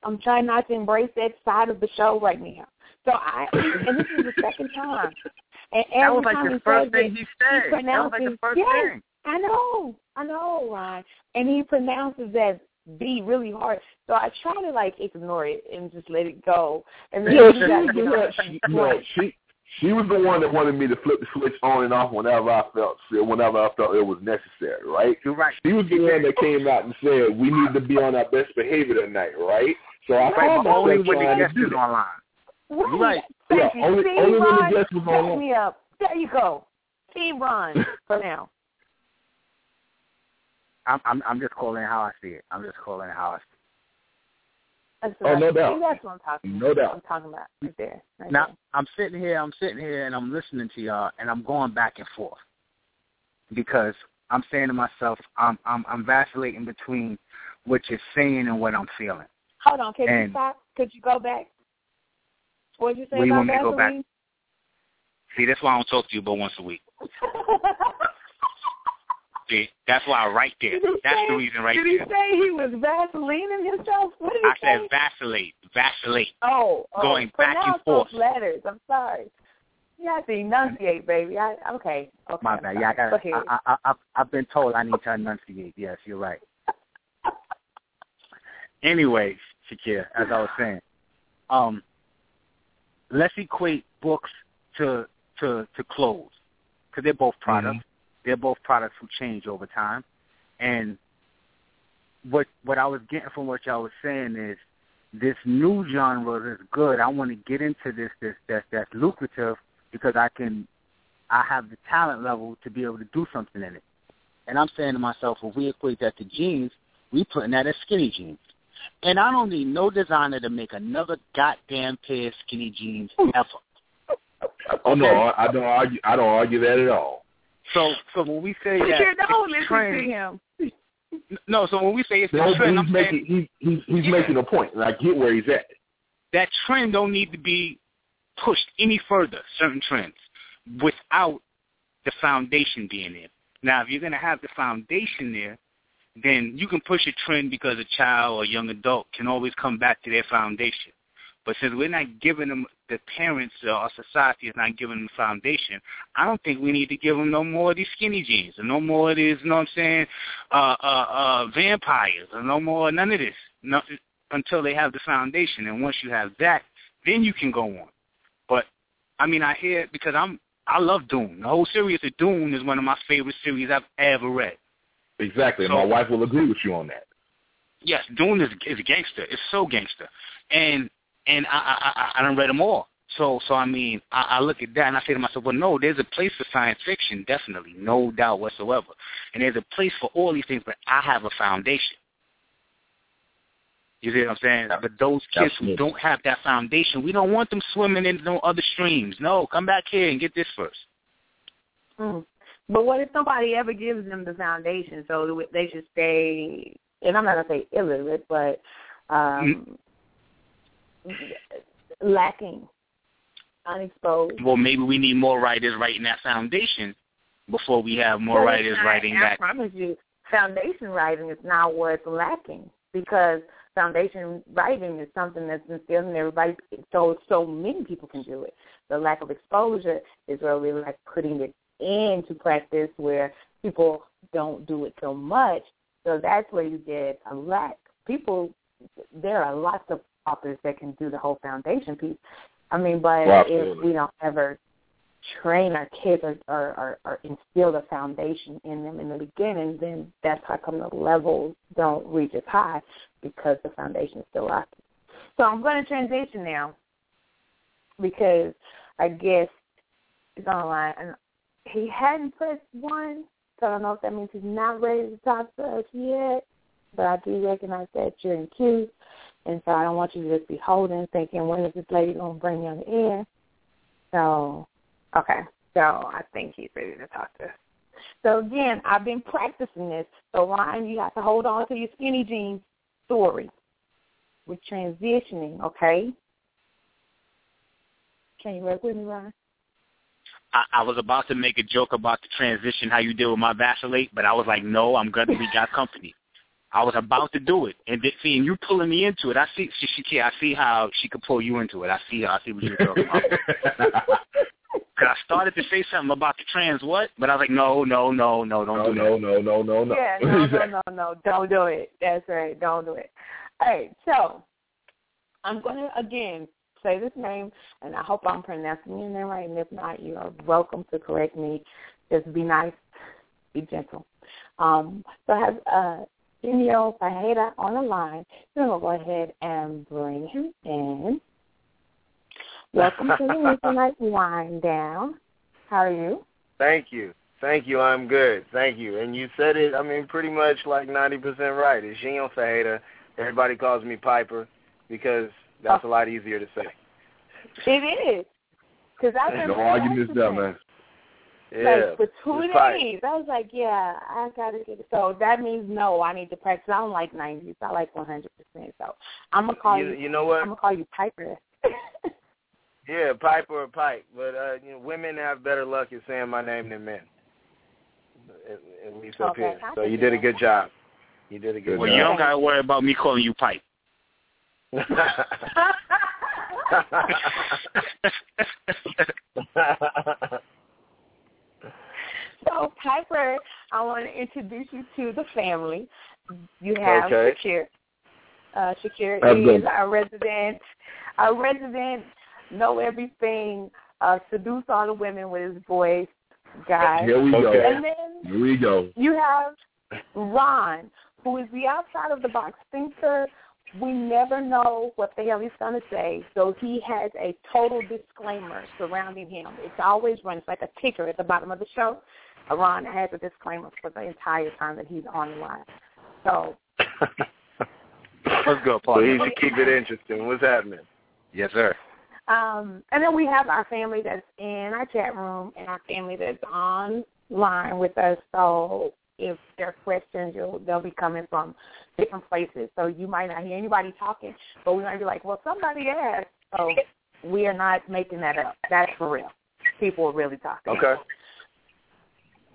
Speaker 3: I'm trying not to embrace that side of the show right now. So I, and this is the second time. And
Speaker 5: That was like the first
Speaker 3: says
Speaker 5: thing
Speaker 3: it,
Speaker 5: he said. That was like the
Speaker 3: pronounces-
Speaker 5: first
Speaker 3: yes.
Speaker 5: thing.
Speaker 3: I know, I know, Ron. And he pronounces that B really hard. So I try to like ignore it and just let it go. And then
Speaker 4: yeah,
Speaker 3: you
Speaker 4: she,
Speaker 3: gotta
Speaker 4: was the
Speaker 3: get
Speaker 4: one-
Speaker 3: on
Speaker 4: she, no, she she was the one that wanted me to flip the switch on and off whenever I felt whenever I felt it was necessary, right?
Speaker 5: You're right.
Speaker 4: She was the one that came out and said we need to be on our best behavior tonight, right? So I
Speaker 5: Right,
Speaker 4: found
Speaker 5: but only
Speaker 4: myself
Speaker 5: when the
Speaker 4: trying to
Speaker 5: guest
Speaker 4: do that.
Speaker 5: online.
Speaker 3: Right.
Speaker 5: Right.
Speaker 3: Thank
Speaker 4: Yeah,
Speaker 3: you.
Speaker 4: only-
Speaker 3: See,
Speaker 4: only when the
Speaker 3: Ron,
Speaker 4: guest was on.
Speaker 3: me up. There you go. Team Ron for now.
Speaker 5: I'm I'm I'm just calling it how I see it. I'm just calling it how I see
Speaker 3: That's
Speaker 4: Oh, no doubt.
Speaker 3: see, That's what I'm talking
Speaker 4: No
Speaker 3: about.
Speaker 4: doubt.
Speaker 3: I'm talking about right there. Right.
Speaker 5: Now
Speaker 3: there.
Speaker 5: I'm sitting here, I'm sitting here and I'm listening to y'all and I'm going back and forth. Because I'm saying to myself, I'm I'm I'm vacillating between what you're saying and what I'm feeling.
Speaker 3: Hold on. Can you stop? Could you go back? What did you say
Speaker 5: What do you
Speaker 3: about
Speaker 5: want me to go back?
Speaker 7: See, that's why I don't talk to you but once a week. See, that's why I right there.
Speaker 3: Did he
Speaker 7: That's
Speaker 3: say-
Speaker 7: the reason right there.
Speaker 3: Did he say he was Vaselining himself? What did he
Speaker 7: I
Speaker 3: say?
Speaker 7: said vacillate, vacillate.
Speaker 3: oh, oh,
Speaker 7: going back and forth.
Speaker 3: Letters. I'm sorry. You have to enunciate, baby. I, okay. Okay.
Speaker 5: My
Speaker 3: I'm
Speaker 5: bad. Yeah, I got.
Speaker 3: Go ahead.
Speaker 5: I, I I I've been told I need to enunciate. Yes, you're right. Anyways, Shakira, as I was saying, um, let's equate books to to to clothes because they're both mm-hmm. products. They're both products who change over time, and what what I was getting from what y'all was saying is this new genre is good. I want to get into this this that that's lucrative because I can I have the talent level to be able to do something in it. And I'm saying to myself, if we equate that to jeans, we putting that as skinny jeans. And I don't need no designer to make another goddamn pair of skinny jeans ever.
Speaker 4: Oh no, I I don't argue. I don't argue that at all.
Speaker 5: So so when we say
Speaker 6: You
Speaker 5: that
Speaker 6: don't listen
Speaker 5: trend,
Speaker 6: to him.
Speaker 5: no, so when we say it's
Speaker 4: No,
Speaker 5: the trend,
Speaker 4: he's
Speaker 5: I'm
Speaker 4: making
Speaker 5: saying
Speaker 4: he, he, he's
Speaker 5: Yeah.
Speaker 4: making a point, and I get where he's at.
Speaker 7: That trend don't need to be pushed any further, certain trends, without the foundation being there. Now, if you're going to have the foundation there, then you can push a trend because a child or young adult can always come back to their foundation. But since we're not giving them, the parents or our society is not giving them foundation, I don't think we need to give them no more of these skinny jeans or no more of these, you know what I'm saying, uh, uh, uh, vampires or no more, none of this no, until they have the foundation. And once you have that, then you can go on. But, I mean, I hear because I'm, I love Dune. The whole series of Dune is one of my favorite series I've ever read.
Speaker 4: Exactly.
Speaker 7: So-
Speaker 4: My wife will agree with you on that.
Speaker 7: Yes, Dune is is gangster. It's so gangster, and and I I I, I done read them all. So so I mean I, I look at that and I say to myself, well, no, there's a place for science fiction, definitely, no doubt whatsoever, and there's a place for all these things, but I have a foundation. You see what I'm saying? But those kids who don't have that foundation, we don't want them swimming in no other streams. No, come back here and get this first.
Speaker 3: Mm.
Speaker 6: But what if somebody ever gives them the foundation? So they should stay.
Speaker 3: And I'm not gonna say illiterate, but um,
Speaker 6: Mm-hmm.
Speaker 3: lacking, unexposed.
Speaker 7: Well, maybe we need more writers writing that foundation before we have more
Speaker 3: But
Speaker 7: writers
Speaker 3: not-
Speaker 7: writing
Speaker 3: I
Speaker 7: that.
Speaker 3: promise you, foundation writing is not what's lacking because foundation writing is something that's instilled in everybody, so so many people can do it. The lack of exposure is where we like putting it into practice where people don't do it so much. So that's where you get a lack. People, there are lots of authors that can do the whole foundation piece. I mean, but if we don't ever train our kids or, or, or, or instill the foundation in them in the beginning, then that's how come the levels don't reach as high because the foundation is still lacking. So I'm going to transition now because I guess it's online. And he hadn't pressed one, so I don't know if that means he's not ready to talk to us yet. But I do recognize that you're in queue, and so I don't want you to just be holding, thinking, when is this lady going to bring me on the air? So, okay. So I think he's ready to talk to us. So again, I've been practicing this. So Ryan, you have to hold on to your skinny jeans story. We're transitioning, okay? Can you work with me, Ryan?
Speaker 8: I, I was about to make a joke about the transition, how you deal with my vacillate, but I was like, no, I'm glad we got company. I was about to do it, and then, seeing you pulling me into it, I see she, she I see how she could pull you into it. I see I see what you're talking about. Cause I started to say something about the trans what, but I was like, no, no, no, no, don't
Speaker 4: no,
Speaker 8: do
Speaker 4: no,
Speaker 8: that.
Speaker 4: no, no, no, no.
Speaker 3: Yeah, no, no, no, no, don't do it. That's right, don't do it. All right, so I'm going to again say this name, and I hope I'm pronouncing your name right. And if not, you are welcome to correct me. Just be nice, be gentle. Um, so I have uh, Genio Fajeda on the line. I'm going to go ahead and bring him in. Welcome to the Midnight Wine Down. How are you?
Speaker 9: Thank you. Thank you. I'm good. Thank you. And you said it, I mean, pretty much like 90% right. It's Jinho Ferreira. Everybody calls me Piper because that's a lot easier to say.
Speaker 3: It is. Because I've been
Speaker 4: no arguments there, man.
Speaker 9: Yeah.
Speaker 3: Like for two
Speaker 9: it's Pipe.
Speaker 3: days, I was like, yeah, I gotta get it. So that means no, I need to practice. I don't like nineties. I like one hundred percent. So I'm gonna call
Speaker 9: You,
Speaker 3: you.
Speaker 9: you know what?
Speaker 3: I'm gonna call you Piper.
Speaker 9: Yeah, Piper or Pike. But uh, you know, women have better luck at saying my name than men. At, at least up
Speaker 3: Okay,
Speaker 9: here. So you did a good job. You did a good
Speaker 8: Well, you don't gotta worry about me calling you pipe.
Speaker 3: So Piper, I want to introduce you to the family. You have
Speaker 9: Okay.
Speaker 3: Shakir. Uh, Shakir is our resident. Our resident know everything. Uh, seduce all the women with his voice, guy.
Speaker 4: Here we go.
Speaker 3: And then
Speaker 4: Here we go.
Speaker 3: You have Ron, who is the outside of the box thinker. We never know what the hell he's going to say, so he has a total disclaimer surrounding him. It's always runs like a ticker at the bottom of the show. Ron has a disclaimer for the entire time that he's on the line. So
Speaker 8: Let's go,
Speaker 9: so
Speaker 8: partner.
Speaker 9: he should keep it interesting. What's happening?
Speaker 8: Yes, sir.
Speaker 3: Um, and then we have our family that's in our chat room and our family that's online with us. So if there are questions, you'll, they'll be coming from different places. So you might not hear anybody talking, but we might be like, well, somebody asked. So we are not making that up. That's for real. People are really talking.
Speaker 9: Okay.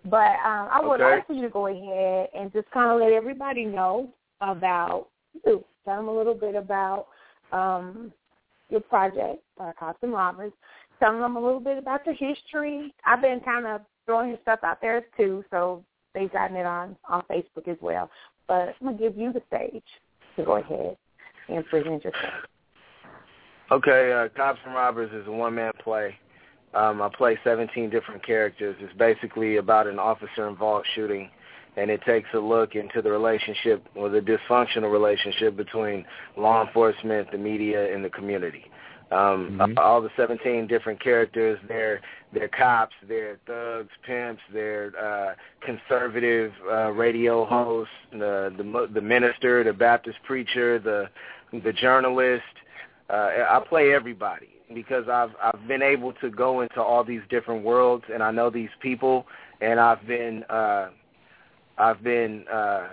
Speaker 3: But um, I would
Speaker 9: Okay.
Speaker 3: like for you to go ahead and just kind of let everybody know about you. Tell them a little bit about um, your project, uh, Robbers. Tell them a little bit about the history. I've been kind of throwing stuff out there too, so they've gotten it on on Facebook as well. But I'm gonna give you the stage to go ahead and present yourself.
Speaker 9: Okay, uh, Cops and Robbers is a one-man play. Um, I play 17 different characters. It's basically about an officer-involved shooting, and it takes a look into the relationship or the dysfunctional relationship between law enforcement, the media, and the community. Um,
Speaker 4: Mhm.
Speaker 9: All the 17 different characters, they're they're cops, they're thugs, pimps, they're uh, conservative uh, radio hosts, the, the mo- the minister, the Baptist preacher, the the journalist. Uh, I play everybody because I've I've been able to go into all these different worlds and I know these people and I've been uh, I've been uh,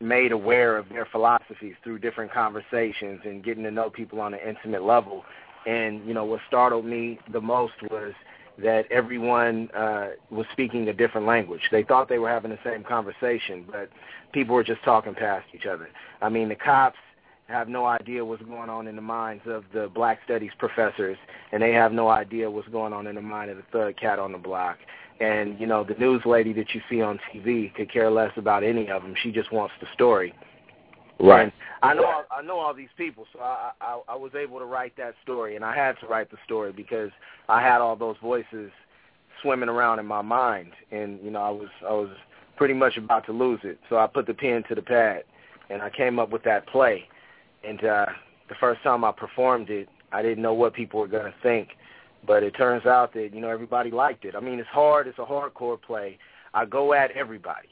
Speaker 9: made aware of their philosophies through different conversations and getting to know people on an intimate level. And you know what startled me the most was that everyone uh, was speaking a different language. They thought they were having the same conversation, but people were just talking past each other. I mean, the cops have no idea what's going on in the minds of the black studies professors, and they have no idea what's going on in the mind of the third cat on the block. And you know, the news lady that you see on TV could care less about any of them. She just wants the story.
Speaker 4: Right.
Speaker 9: And I know all, I know all these people, so I, I I was able to write that story, and I had to write the story because I had all those voices swimming around in my mind, and you know I was I was pretty much about to lose it. So I put the pen to the pad, and I came up with that play. And uh, the first time I performed it, I didn't know what people were going to think, but it turns out that you know everybody liked it. I mean, it's hard. It's a hardcore play. I go at everybody.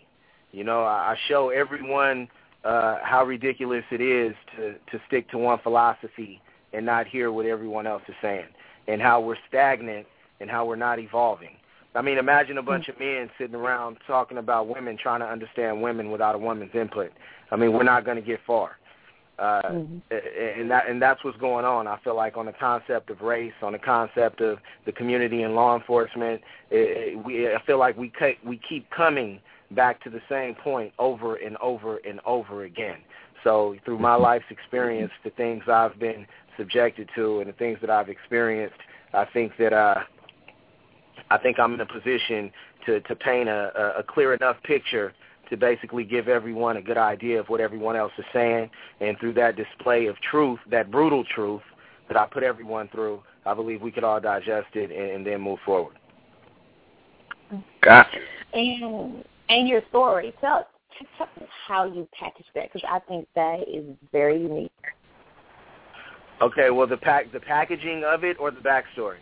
Speaker 9: You know, I, I show everyone uh, how ridiculous it is to to stick to one philosophy and not hear what everyone else is saying, and how we're stagnant and how we're not evolving. I mean, imagine a bunch of men sitting around talking about women, trying to understand women without a woman's input. I mean, we're not going to get far. Uh,
Speaker 3: Mm-hmm.
Speaker 9: and that and that's what's going on. I feel like on the concept of race, on the concept of the community and law enforcement, it, it, we I feel like we ke- we keep coming back to the same point over and over and over again. So through my life's experience, the things I've been subjected to and the things that I've experienced, I think that uh, I think I'm in a position to to paint a, a, a clear enough picture to basically give everyone a good idea of what everyone else is saying, and through that display of truth, that brutal truth that I put everyone through, I believe we could all digest it and, and then move forward.
Speaker 4: Gotcha.
Speaker 3: And and your story. Tell tell us how you package that because I think that is very unique.
Speaker 9: Okay, well the pack the packaging of it or the backstory.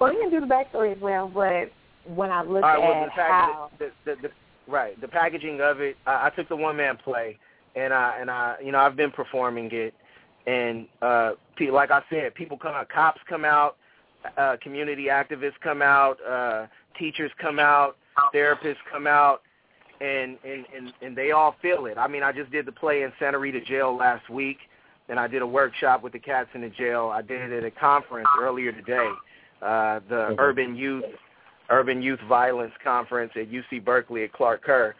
Speaker 3: Well, you can do the backstory as well, but when I look
Speaker 9: All right, well,
Speaker 3: at
Speaker 9: the, pack,
Speaker 3: how
Speaker 9: the, the, the, right, the packaging of it, I, I took the one man play, and I and I, you know, I've been performing it, and uh, pe- like I said, people come out, cops come out, uh, community activists come out, uh, teachers come out, therapists come out, and and and and they all feel it. I mean, I just did the play in Santa Rita Jail last week, and I did a workshop with the cats in the jail. I did it at a conference earlier today, uh, the Urban Youth Urban Youth Violence Conference at UC Berkeley at Clark Kerr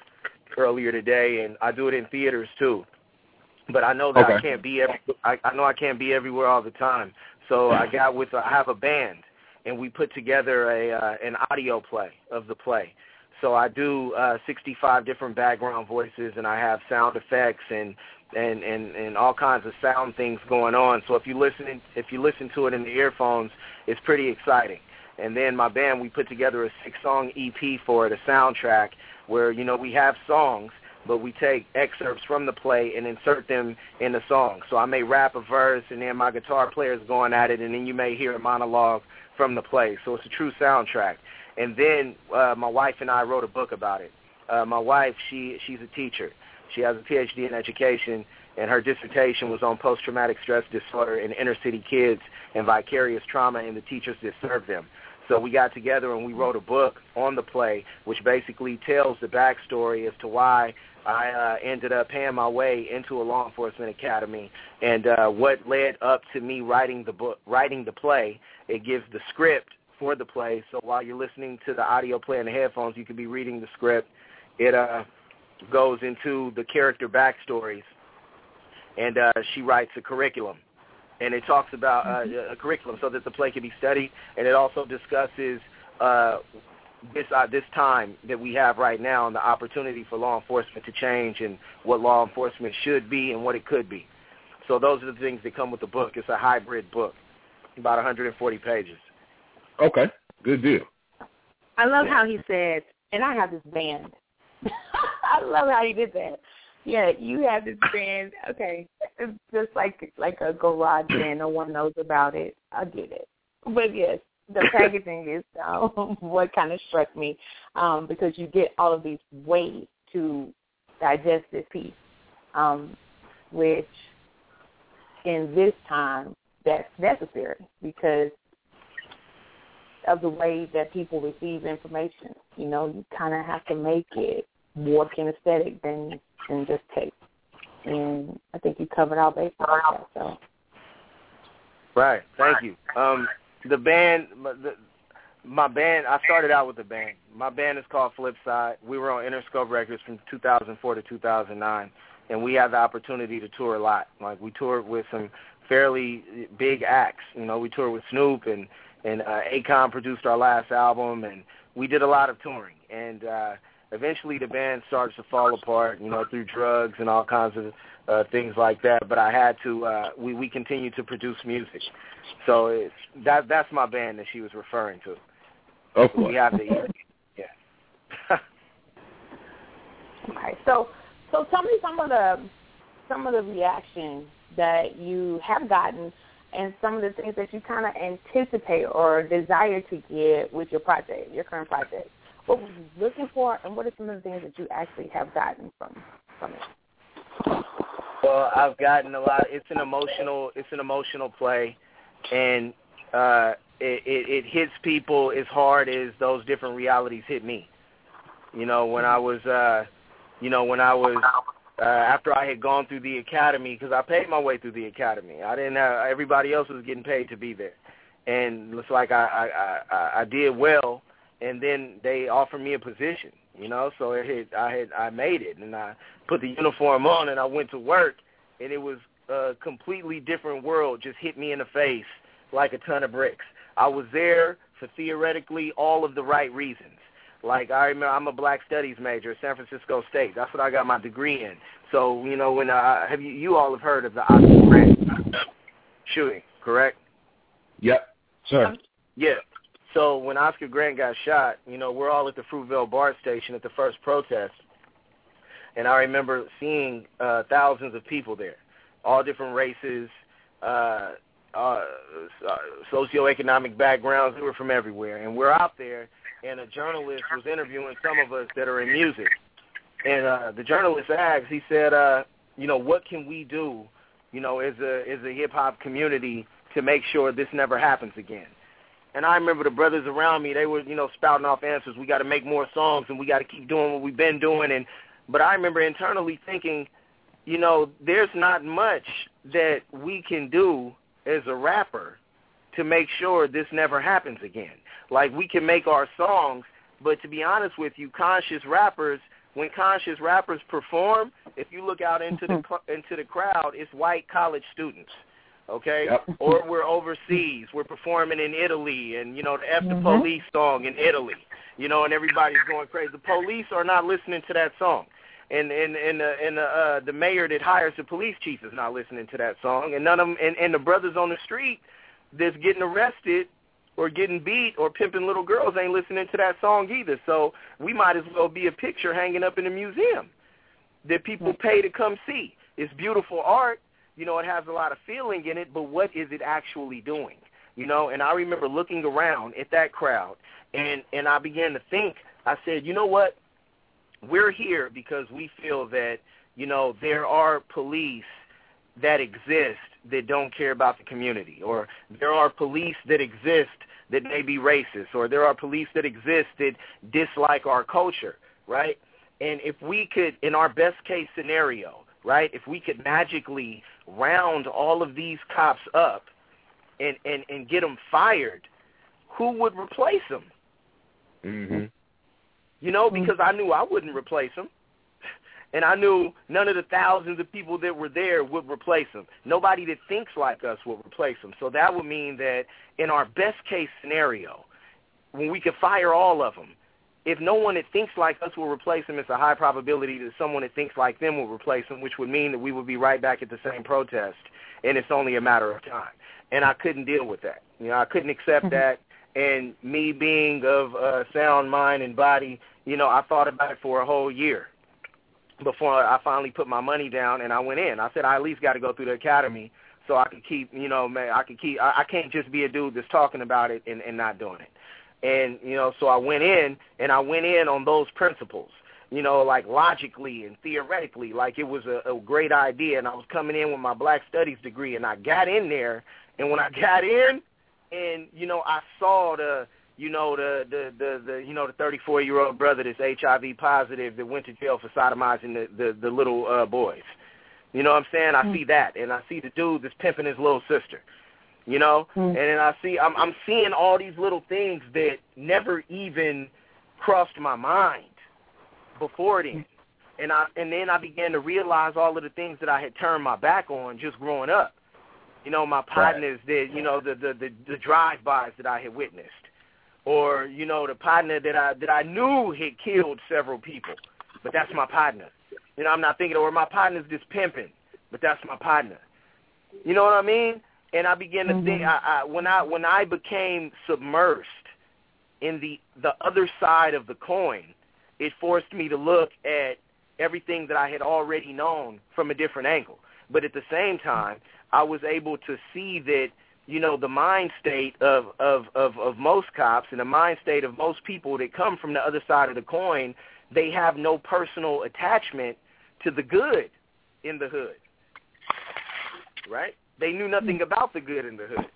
Speaker 9: earlier today, and I do it in theaters too. But I know that I can't be every, I, I know I can't be everywhere all the time. So I got with I have a band, and we put together a uh, an audio play of the play. So I do uh, 65 different background voices, and I have sound effects and and and and all kinds of sound things going on. So if you listen if you listen to it in the earphones, it's pretty exciting. And then my band, we put together a six-song EP for it, a soundtrack, where you know we have songs, but we take excerpts from the play and insert them in the song. So I may rap a verse, and then my guitar player is going at it, and then you may hear a monologue from the play. So it's a true soundtrack. And then uh, my wife and I wrote a book about it. Uh, my wife, she she's a teacher. She has a PhD in education, and her dissertation was on post-traumatic stress disorder in inner-city kids and vicarious trauma in the teachers that serve them. So we got together and we wrote a book on the play, which basically tells the backstory as to why I uh, ended up paying my way into a law enforcement academy, and uh, what led up to me writing the book, writing the play. It gives the script for the play, so while you're listening to the audio play in the headphones, you could be reading the script. It uh, goes into the character backstories, and uh, she writes a curriculum and it talks about uh, a curriculum so that the play can be studied, and it also discusses uh, this uh, this time that we have right now and the opportunity for law enforcement to change and what law enforcement should be and what it could be. So those are the things that come with the book. It's a hybrid book, about 140 pages.
Speaker 4: Okay. Good deal.
Speaker 3: I love how he said, and I have this band. I love how he did that. Yeah, you have this band. Okay, it's just like like a garage band. No one knows about it. I get it. But yes, the packaging is um, what kind of struck me um, because you get all of these ways to digest this piece, um, which in this time that's necessary because of the way that people receive information. You know, you kind of have to make it more kinesthetic than than just tape. And I think you covered all bases that. So
Speaker 9: Right. Thank you. Um, the band, the, my band. I started out with the band. My band is called Flipsyde. We were on Interscope Records from 2004 to 2009, and we had the opportunity to tour a lot. Like we toured with some fairly big acts. You know, we toured with Snoop and and uh, Akon produced our last album, and we did a lot of touring. And uh, eventually, the band starts to fall apart, you know, through drugs and all kinds of uh, things like that. But I had to. Uh, we we continued to produce music, so it's, that that's my band that she was referring to.
Speaker 4: Of course.
Speaker 9: We have the yeah.
Speaker 10: Okay, so so tell me some of the some of the reaction that you have gotten and some of the things that you kind of anticipate or desire to get with your project, your current project. What were you looking for, and what are some of the things that you actually have gotten from from it?
Speaker 9: Well, I've gotten a lot. It's an emotional. It's an emotional play, and uh, it, it, it hits people as hard as those different realities hit me. You know, when I was, uh, you know, when I was uh, after I had gone through the academy because I paid my way through the academy. I didn't have everybody else was getting paid to be there, and it's like I I I, I did well, and then they offered me a position. You know, so it had, I had I made it, and I put the uniform on, and I went to work, and it was a completely different world just hit me in the face like a ton of bricks. I was there for theoretically all of the right reasons. Like I remember, I'm a Black Studies major at San Francisco State. That's what I got my degree in. So you know, when uh, have you you all have heard of the Oscar Grant shooting, correct?
Speaker 4: Yep.
Speaker 11: Sure.
Speaker 9: Yeah. So when Oscar Grant got shot, you know, we're all at the Fruitvale BART station at the first protest, and I remember seeing uh, thousands of people there, all different races, uh, uh, socioeconomic backgrounds. They were from everywhere, and we're out there and a journalist was interviewing some of us that are in music. And uh, the journalist asked, he said, uh, you know, what can we do, you know, as a as a hip hop community to make sure this never happens again? And I remember the brothers around me, they were, you know, spouting off answers. We got to make more songs and we got to keep doing what we've been doing. And but I remember internally thinking, you know, there's not much that we can do as a rapper to make sure this never happens again. Like we can make our songs, but to be honest with you, conscious rappers, when conscious rappers perform, if you look out into the mm-hmm. into the crowd, it's white college students. Okay,
Speaker 4: Yep.
Speaker 9: or we're overseas. We're performing in Italy, and you know the F the
Speaker 3: Mhm.
Speaker 9: Police song in Italy. You know, and everybody's going crazy. The police are not listening to that song, and and and the and the uh, the mayor that hires the police chief is not listening to that song, and none of them. And, and the brothers on the street that's getting arrested or getting beat or pimping little girls ain't listening to that song either. So we might as well be a picture hanging up in a museum that people pay to come see. It's beautiful art. You know, it has a lot of feeling in it, but what is it actually doing? You know, and I remember looking around at that crowd and and I began to think, I said, you know what? We're here because we feel that, you know, there are police that exist that don't care about the community, or there are police that exist that may be racist, or there are police that exist that dislike our culture, right? And if we could, in our best case scenario, right, if we could magically round all of these cops up and, and, and get them fired, who would replace them?
Speaker 4: Mhm.
Speaker 9: You know, because I knew I wouldn't replace them. And I knew none of the thousands of people that were there would replace them. Nobody that thinks like us would replace them. So that would mean that in our best case scenario, when we could fire all of them, if no one that thinks like us will replace them, it's a high probability that someone that thinks like them will replace them, which would mean that we would be right back at the same protest, and it's only a matter of time. And I couldn't deal with that. You know, I couldn't accept that. And me being of uh, sound mind and body, you know, I thought about it for a whole year before I finally put my money down and I went in. I said I at least got to go through the academy so I could keep, you know, man, I could keep. I, I can't just be a dude that's talking about it and, and not doing it. And you know, so I went in and I went in on those principles. You know, like logically and theoretically, like it was a, a great idea. And I was coming in with my Black Studies degree, and I got in there. And when I got in, and you know, I saw the you know the the the, the you know the 34 year old brother that's HIV positive that went to jail for sodomizing the the, the little uh, boys. You know what I'm saying? I see that, and I see the dude that's pimping his little sister. You know, hmm. and then I see I'm I'm seeing all these little things that never even crossed my mind before then. Hmm. And I and then I began to realize all of the things that I had turned my back on just growing up. You know, my partners that you know the the the, the drive-bys that I had witnessed, or you know the partner that I that I knew had killed several people, but that's my partner. You know, I'm not thinking, or my partner's just pimping, but that's my partner. You know what I mean? And I began to think mm-hmm. I, I, when I when I became submersed in the the other side of the coin, it forced me to look at everything that I had already known from a different angle. But at the same time, I was able to see that you know the mind state of of of, of most cops and the mind state of most people that come from the other side of the coin. They have no personal attachment to the good in the hood, right? They knew nothing about the good in the hood.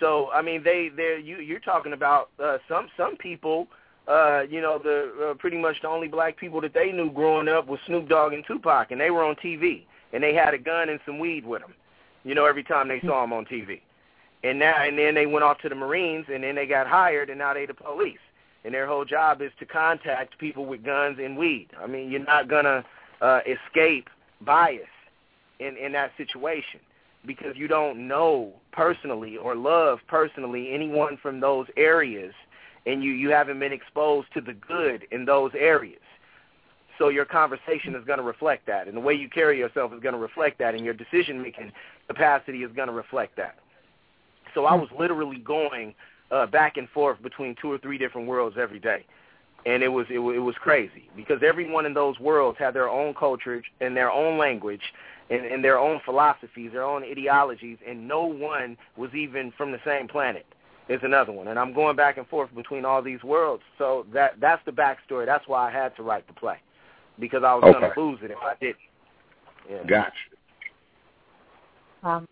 Speaker 9: So I mean, they they you you're talking about uh, some some people. Uh, you know, the uh, pretty much the only black people that they knew growing up was Snoop Dogg and Tupac, and they were on TV, and they had a gun and some weed with them. You know, every time they saw them on TV, and now and then they went off to the Marines, and then they got hired, and now they the police, and their whole job is to contact people with guns and weed. I mean, you're not gonna uh, escape bias in in that situation because you don't know personally or love personally anyone from those areas and you, you haven't been exposed to the good in those areas. So your conversation is going to reflect that, and the way you carry yourself is going to reflect that, and your decision-making capacity is going to reflect that. So I was literally going uh, back and forth between two or three different worlds every day, and it was it, it was crazy because everyone in those worlds had their own culture and their own language and, and their own philosophies, their own ideologies, and no one was even from the same planet is another one. And I'm going back and forth between all these worlds. So that that's the backstory. That's why I had to write the play because I was
Speaker 4: Okay.
Speaker 9: going to lose it if I didn't. Yeah.
Speaker 4: Gotcha.
Speaker 3: Um,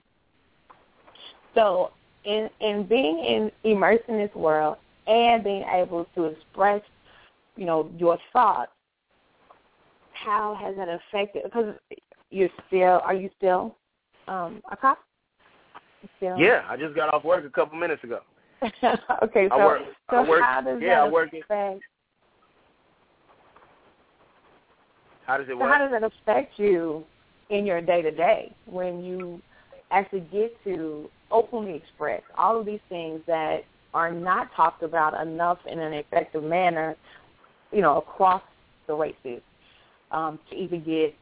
Speaker 3: so, in in being in immersed in this world and being able to express, you know, your thoughts, how has that affected? Because you're still, are you still um, a cop? Still?
Speaker 9: Yeah, I just got off work a couple minutes ago.
Speaker 3: okay, so
Speaker 9: I work.
Speaker 3: so
Speaker 9: I work.
Speaker 3: how does
Speaker 9: yeah,
Speaker 3: that
Speaker 9: I work.
Speaker 3: affect?
Speaker 9: How does it
Speaker 3: So
Speaker 9: work?
Speaker 3: how does that affect you in your day to day when you actually get to openly express all of these things that are not talked about enough in an effective manner, you know, across the races, um, to even get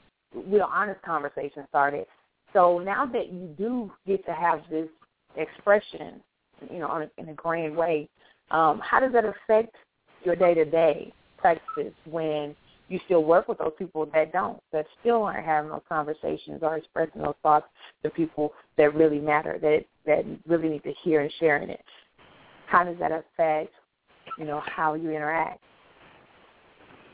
Speaker 3: real honest conversation started. So now that you do get to have this expression, you know, a, in a grand way, um, how does that affect your day to day practices when you still work with those people that don't, that still aren't having those conversations or expressing those thoughts to people that really matter, that that really need to hear and share in it. How does that affect, you know, how you interact?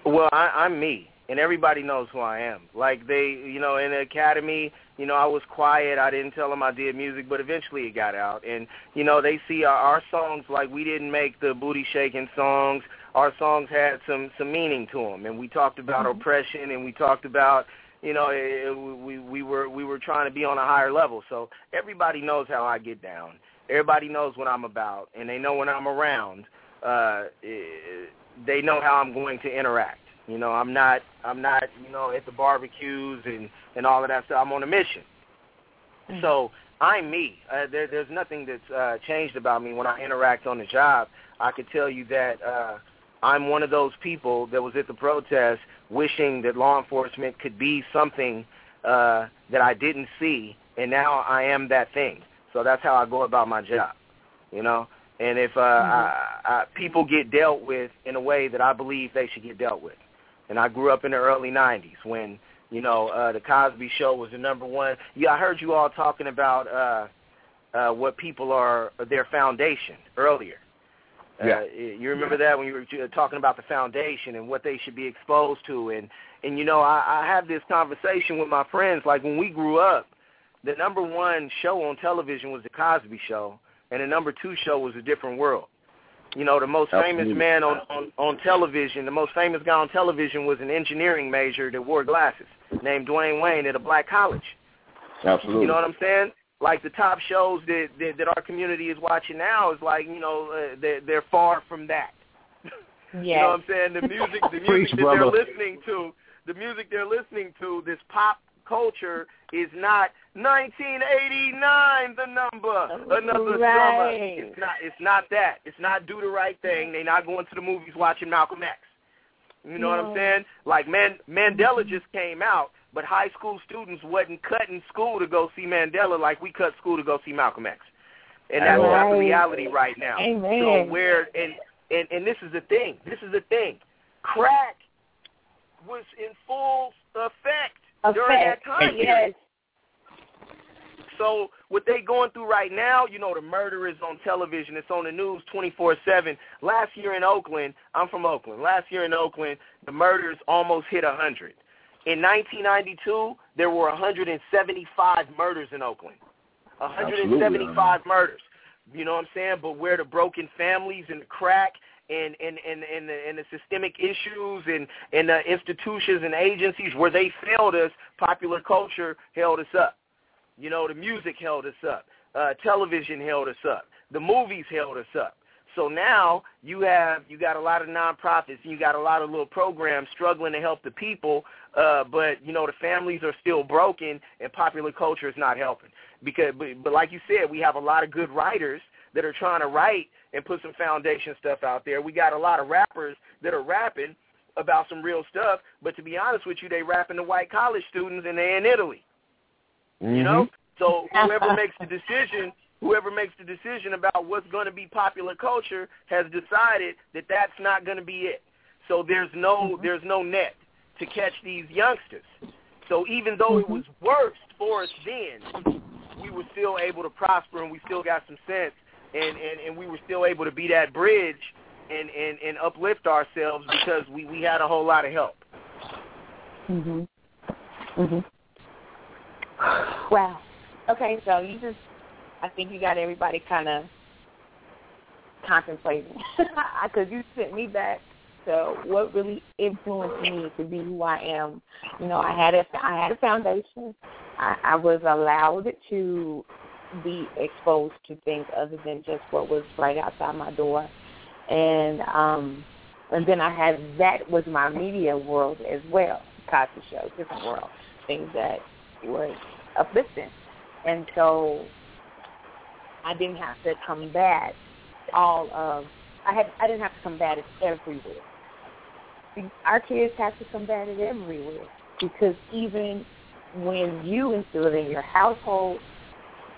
Speaker 9: Well, I, I'm me, and everybody knows who I am. Like they, you know, in the academy, you know, I was quiet. I didn't tell them I did music, but eventually it got out. And you know, they see our, our songs like we didn't make the booty shaking songs. Our songs had some some meaning to them, and we talked about oppression, and we talked about, you know, eh, we we were we were trying to be on a higher level. So everybody knows how I get down. Everybody knows what I'm about, and they know when I'm around. Uh, eh, they know how I'm going to interact. You know, I'm not I'm not, you know, at the barbecues and and all of that stuff. I'm on a mission. So I'm me. Uh, there, there's nothing that's uh, changed about me when I interact on the job. I could tell you that uh, I'm one of those people that was at the protest wishing that law enforcement could be something uh, that I didn't see, and now I am that thing. So that's how I go about my job, you know. And if uh, I, I, people get dealt with in a way that I believe they should get dealt with, and I grew up in the early '90s when you know uh, the Cosby Show was the number one. Yeah, I heard you all talking about uh, uh, what people are their foundation earlier.
Speaker 4: Yeah.
Speaker 9: Uh, you remember that when you were talking about the foundation and what they should be exposed to, and and you know I, I have this conversation with my friends. Like when we grew up, the number one show on television was the Cosby Show, and the number two show was A Different World. You know, the most famous man on, on on television, the most famous guy on television was an engineering major that wore glasses, named Dwayne Wayne at a black college.
Speaker 4: Absolutely.
Speaker 9: You know what I'm saying? Like the top shows that that, that our community is watching now is like you know uh, they're they're far from that. You know what I'm saying? The music, the music
Speaker 4: Preach,
Speaker 9: that they're listening to, the music they're listening to, this pop culture is not 1989, the number, another
Speaker 3: Right.
Speaker 9: summer. It's not. It's not that. It's not do the right thing. They're not going to the movies watching Malcolm X. You know what I'm saying? Like Man, Mandela just came out, but high school students wasn't cutting school to go see Mandela like we cut school to go see Malcolm X. And that's not the reality right now.
Speaker 3: Amen.
Speaker 9: So where and and and this is the thing. This is the thing. Crack was in full effect, during that time.
Speaker 3: Yes.
Speaker 9: So what they going through right now, you know, the murder is on television. It's on the news 24/7. Last year in Oakland, I'm from Oakland. Last year in Oakland, the murders almost hit 100. In 1992, there were 175 murders in Oakland. 175 murders. You know what I'm saying? But where the broken families and the crack and and and and the, and the systemic issues and and the institutions and agencies where they failed us, popular culture held us up. You know, the music held us up. Uh, television held us up. The movies held us up. So now you have you got a lot of nonprofits and you got a lot of little programs struggling to help the people, uh, but you know the families are still broken and popular culture is not helping. Because, but, but like you said, we have a lot of good writers that are trying to write and put some foundation stuff out there. We got a lot of rappers that are rapping about some real stuff, but to be honest with you, they rapping to white college students and they in Italy. You know? So whoever makes the decision, whoever makes the decision about what's going to be popular culture has decided that that's not going to be it. So there's no there's no net to catch these youngsters. So even though it was worst for us then, we were still able to prosper and we still got some sense and, and, and we were still able to be that bridge and, and, and uplift ourselves because we, we had a whole lot of help.
Speaker 3: Mhm. Mhm. Wow. Okay, so you just, I think you got everybody kind of contemplating, because you sent me back to what really influenced me to be who I am. You know, I had a, I had a foundation. I, I was allowed to be exposed to things other than just what was right outside my door, and um, and then I had that was my media world as well, Cosby Show, different world, things that were uplifting, and so I didn't have to combat all of. I had I didn't have to combat it everywhere. Our kids have to combat it everywhere because even when you instill it in your household,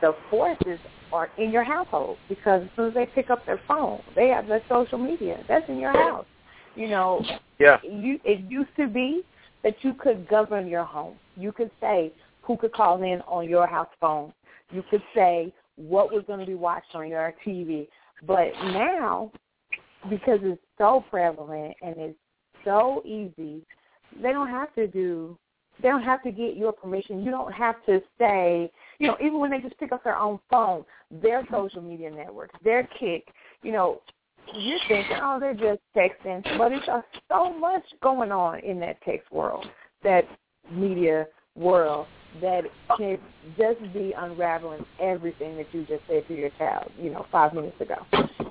Speaker 3: the forces are in your household because as soon as they pick up their phone, they have their social media. That's in your house. You know,
Speaker 9: Yeah.
Speaker 3: you it used to be that you could govern your home. You could say who could call in on your house phone. You could say what was going to be watched on your TV. But now, because it's so prevalent and it's so easy, they don't have to do. They don't have to get your permission. You don't have to say, you know, even when they just pick up their own phone, their social media networks, their Kik, you know, you're thinking, oh, they're just texting, but it's uh, so much going on in that text world, that media world, that can just be unraveling everything that you just said to your child, you know, five minutes ago.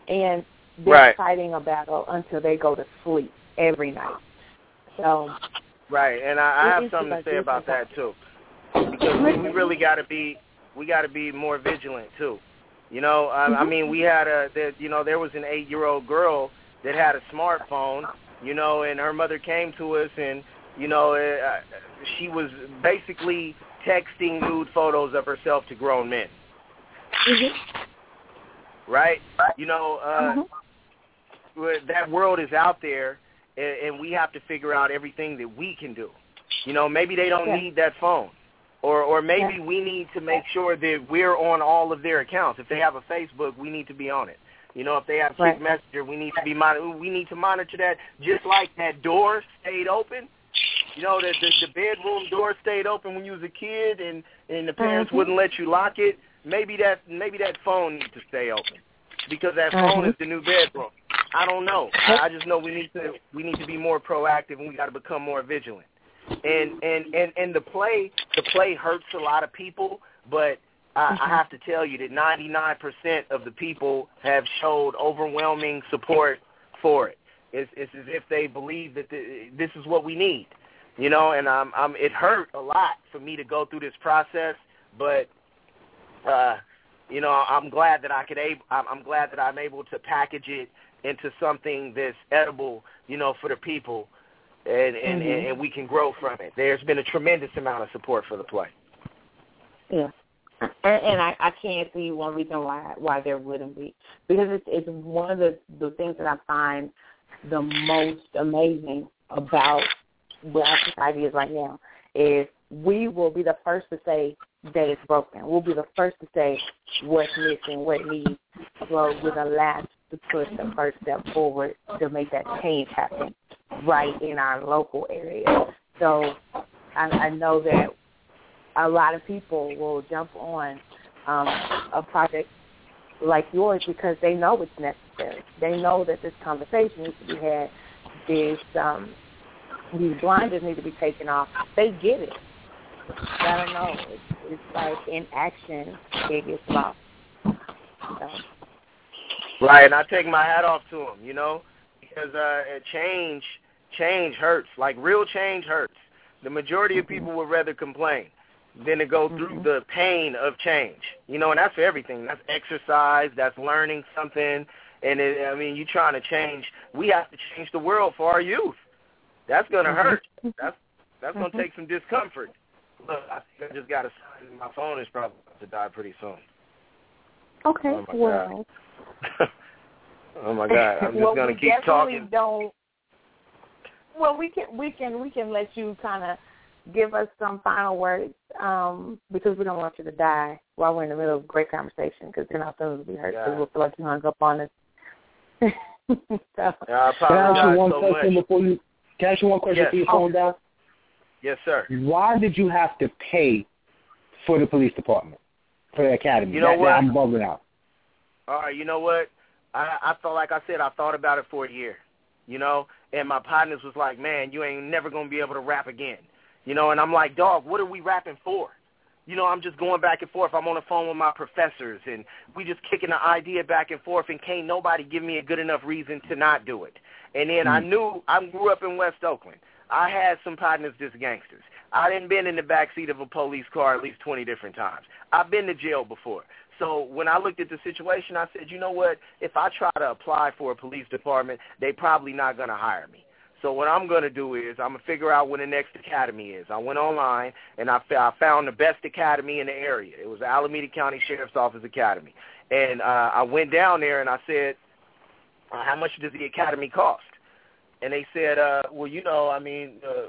Speaker 3: And they're
Speaker 9: Right.
Speaker 3: fighting a battle until they go to sleep every night. So,
Speaker 9: Right, and I, I have something to say about that too, because we, really got to be we got to be more vigilant too. You know, I, I mean, we had a there, you know there was an eight year old girl that had a smartphone, you know, and her mother came to us and you know uh, she was basically texting nude photos of herself to grown men. Right? You know, uh, well, that world is out there, and, and we have to figure out everything that we can do. You know, maybe they don't
Speaker 3: Yeah.
Speaker 9: need that phone, or or maybe
Speaker 3: Yeah.
Speaker 9: we need to make sure that we're on all of their accounts. If they have a Facebook, we need to be on it. You know, if they have
Speaker 3: Right.
Speaker 9: Messenger, we need to be mon- we need to monitor that. Just like that door stayed open. You know, the the, the bedroom door stayed open when you was a kid, and and the parents
Speaker 3: Mhm.
Speaker 9: wouldn't let you lock it. Maybe that maybe that phone needs to stay open because that phone
Speaker 3: Mhm.
Speaker 9: is the new bedroom. I don't know. I, I just know we need to we need to be more proactive and we got to become more vigilant. And and and and the play the play hurts a lot of people, but I, I have to tell you that 99% of the people have showed overwhelming support for it. It's, it's as if they believe that the, this is what we need, you know. And I'm, I'm, it hurt a lot for me to go through this process, but uh, you know, I'm glad that I could able. I'm glad that I'm able to package it into something that's edible, you know, for the people, and and,
Speaker 3: Mhm.
Speaker 9: and we can grow from it. There's been a tremendous amount of support for the play.
Speaker 3: Yeah. And, and I, I can't see one reason why why there wouldn't be because it's it's one of the the things that I find the most amazing about where our society is right now is we will be the first to say that it's broken. We'll be the first to say what's missing, what needs. Well, we're the last to put the first step forward to make that change happen right in our local area. So I, I know that a lot of people will jump on um, a project like yours because they know it's necessary. They know that this conversation needs to be had. This um, these blinders need to be taken off. They get it. I don't know. It's, it's like in action, it gets lost. So,
Speaker 9: Right, and I take my hat off to them, you know, because uh, change, change hurts. Like real change hurts. The majority of people would rather complain than to go through the pain of change. You know, and that's for everything. That's exercise. That's learning something. And it, I mean, you're trying to change. We have to change the world for our youth. That's gonna hurt. That's that's gonna take some discomfort. Look, I think I just got a sign. My phone is probably about to die pretty soon.
Speaker 3: okay,
Speaker 9: Oh, my
Speaker 3: well,
Speaker 9: oh my God! I'm just
Speaker 3: well,
Speaker 9: gonna
Speaker 3: we
Speaker 9: keep
Speaker 3: definitely
Speaker 9: talking.
Speaker 3: Don't. Well, we can we can we can let you kind of give us some final words um, because we don't want you to die while we're in the middle of a great conversation because then our feelings will be hurt because
Speaker 9: Yeah.
Speaker 3: we'll feel like you hung up on us. so,
Speaker 9: I
Speaker 5: Can I
Speaker 9: apologize so much.
Speaker 5: before you? Can I ask you one question
Speaker 9: Yes.
Speaker 5: before you phone oh. down?
Speaker 9: Yes, sir.
Speaker 5: Why did you have to pay for the police department for the academy?
Speaker 9: You know
Speaker 5: that,
Speaker 9: what?
Speaker 5: That I'm bugging out.
Speaker 9: All right, you know what? I I thought, like I said, I thought about it for a year. You know, and my partners was like, "Man, you ain't never gonna be able to rap again." You know, and I'm like, "Dog, what are we rapping for?" You know, I'm just going back and forth. I'm on the phone with my professors, and we just kicking the idea back and forth, and can't nobody give me a good enough reason to not do it. And then I hmm. knew I grew up in West Oakland. I had some partners just gangsters. I didn't been in the back seat of a police car at least 20 different times. I've been to jail before. So when I looked at the situation, I said, you know what? If I try to apply for a police department, they probably not going to hire me. So what I'm going to do is I'm going to figure out when the next academy is. I went online and I, I found the best academy in the area. It was Alameda County Sheriff's Office Academy. And uh, I went down there and I said, uh, how much does the academy cost? And they said, uh, well, you know, I mean, uh,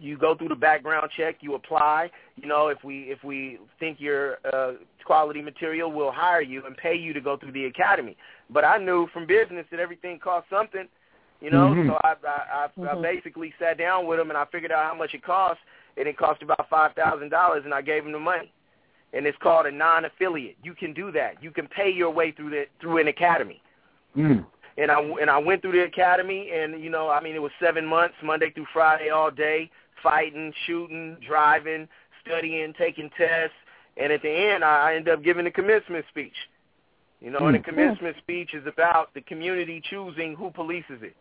Speaker 9: you go through the background check, you apply. You know, if we if we think you're uh, quality material, we'll hire you and pay you to go through the academy. But I knew from business that everything cost something. You know,
Speaker 5: Mhm.
Speaker 9: so I I, I, I
Speaker 3: Mhm.
Speaker 9: basically sat down with him and I figured out how much it cost, and it cost about five thousand dollars, and I gave him the money. And it's called a non-affiliate. You can do that. You can pay your way through the through an academy
Speaker 5: Mm.
Speaker 9: and I and I went through the academy, and you know, I mean, it was seven months, Monday through Friday, all day, fighting, shooting, driving, studying, taking tests, and at the end, I I ended up giving the commencement speech. You know, and the
Speaker 5: Mm.
Speaker 9: commencement speech is about the community choosing who polices it.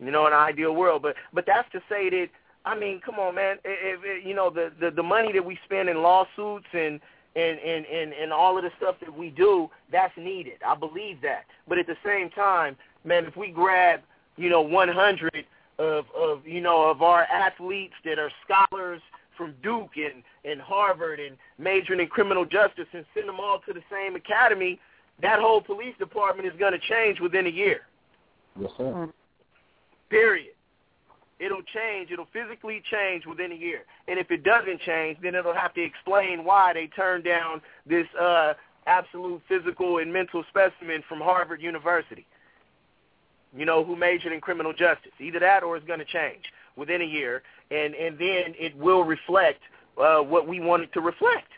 Speaker 9: You know, in an ideal world, but but that's to say that I mean, come on, man. If, if, you know the, the the money that we spend in lawsuits and and, and, and, and all of the stuff that we do, that's needed. I believe that. But at the same time, man, if we grab, you know, 100 of, of you know, of our athletes that are scholars from Duke and, and Harvard and majoring in criminal justice and send them all to the same academy, that whole police department is going to change within a year,
Speaker 5: Yes, sir. Mm-hmm.
Speaker 9: Period. It'll change. It'll physically change within a year. And if it doesn't change, then it'll have to explain why they turned down this uh, absolute physical and mental specimen from Harvard University, you know, who majored in criminal justice. Either that or it's going to change within a year, and, and then it will reflect uh, what we want it to reflect.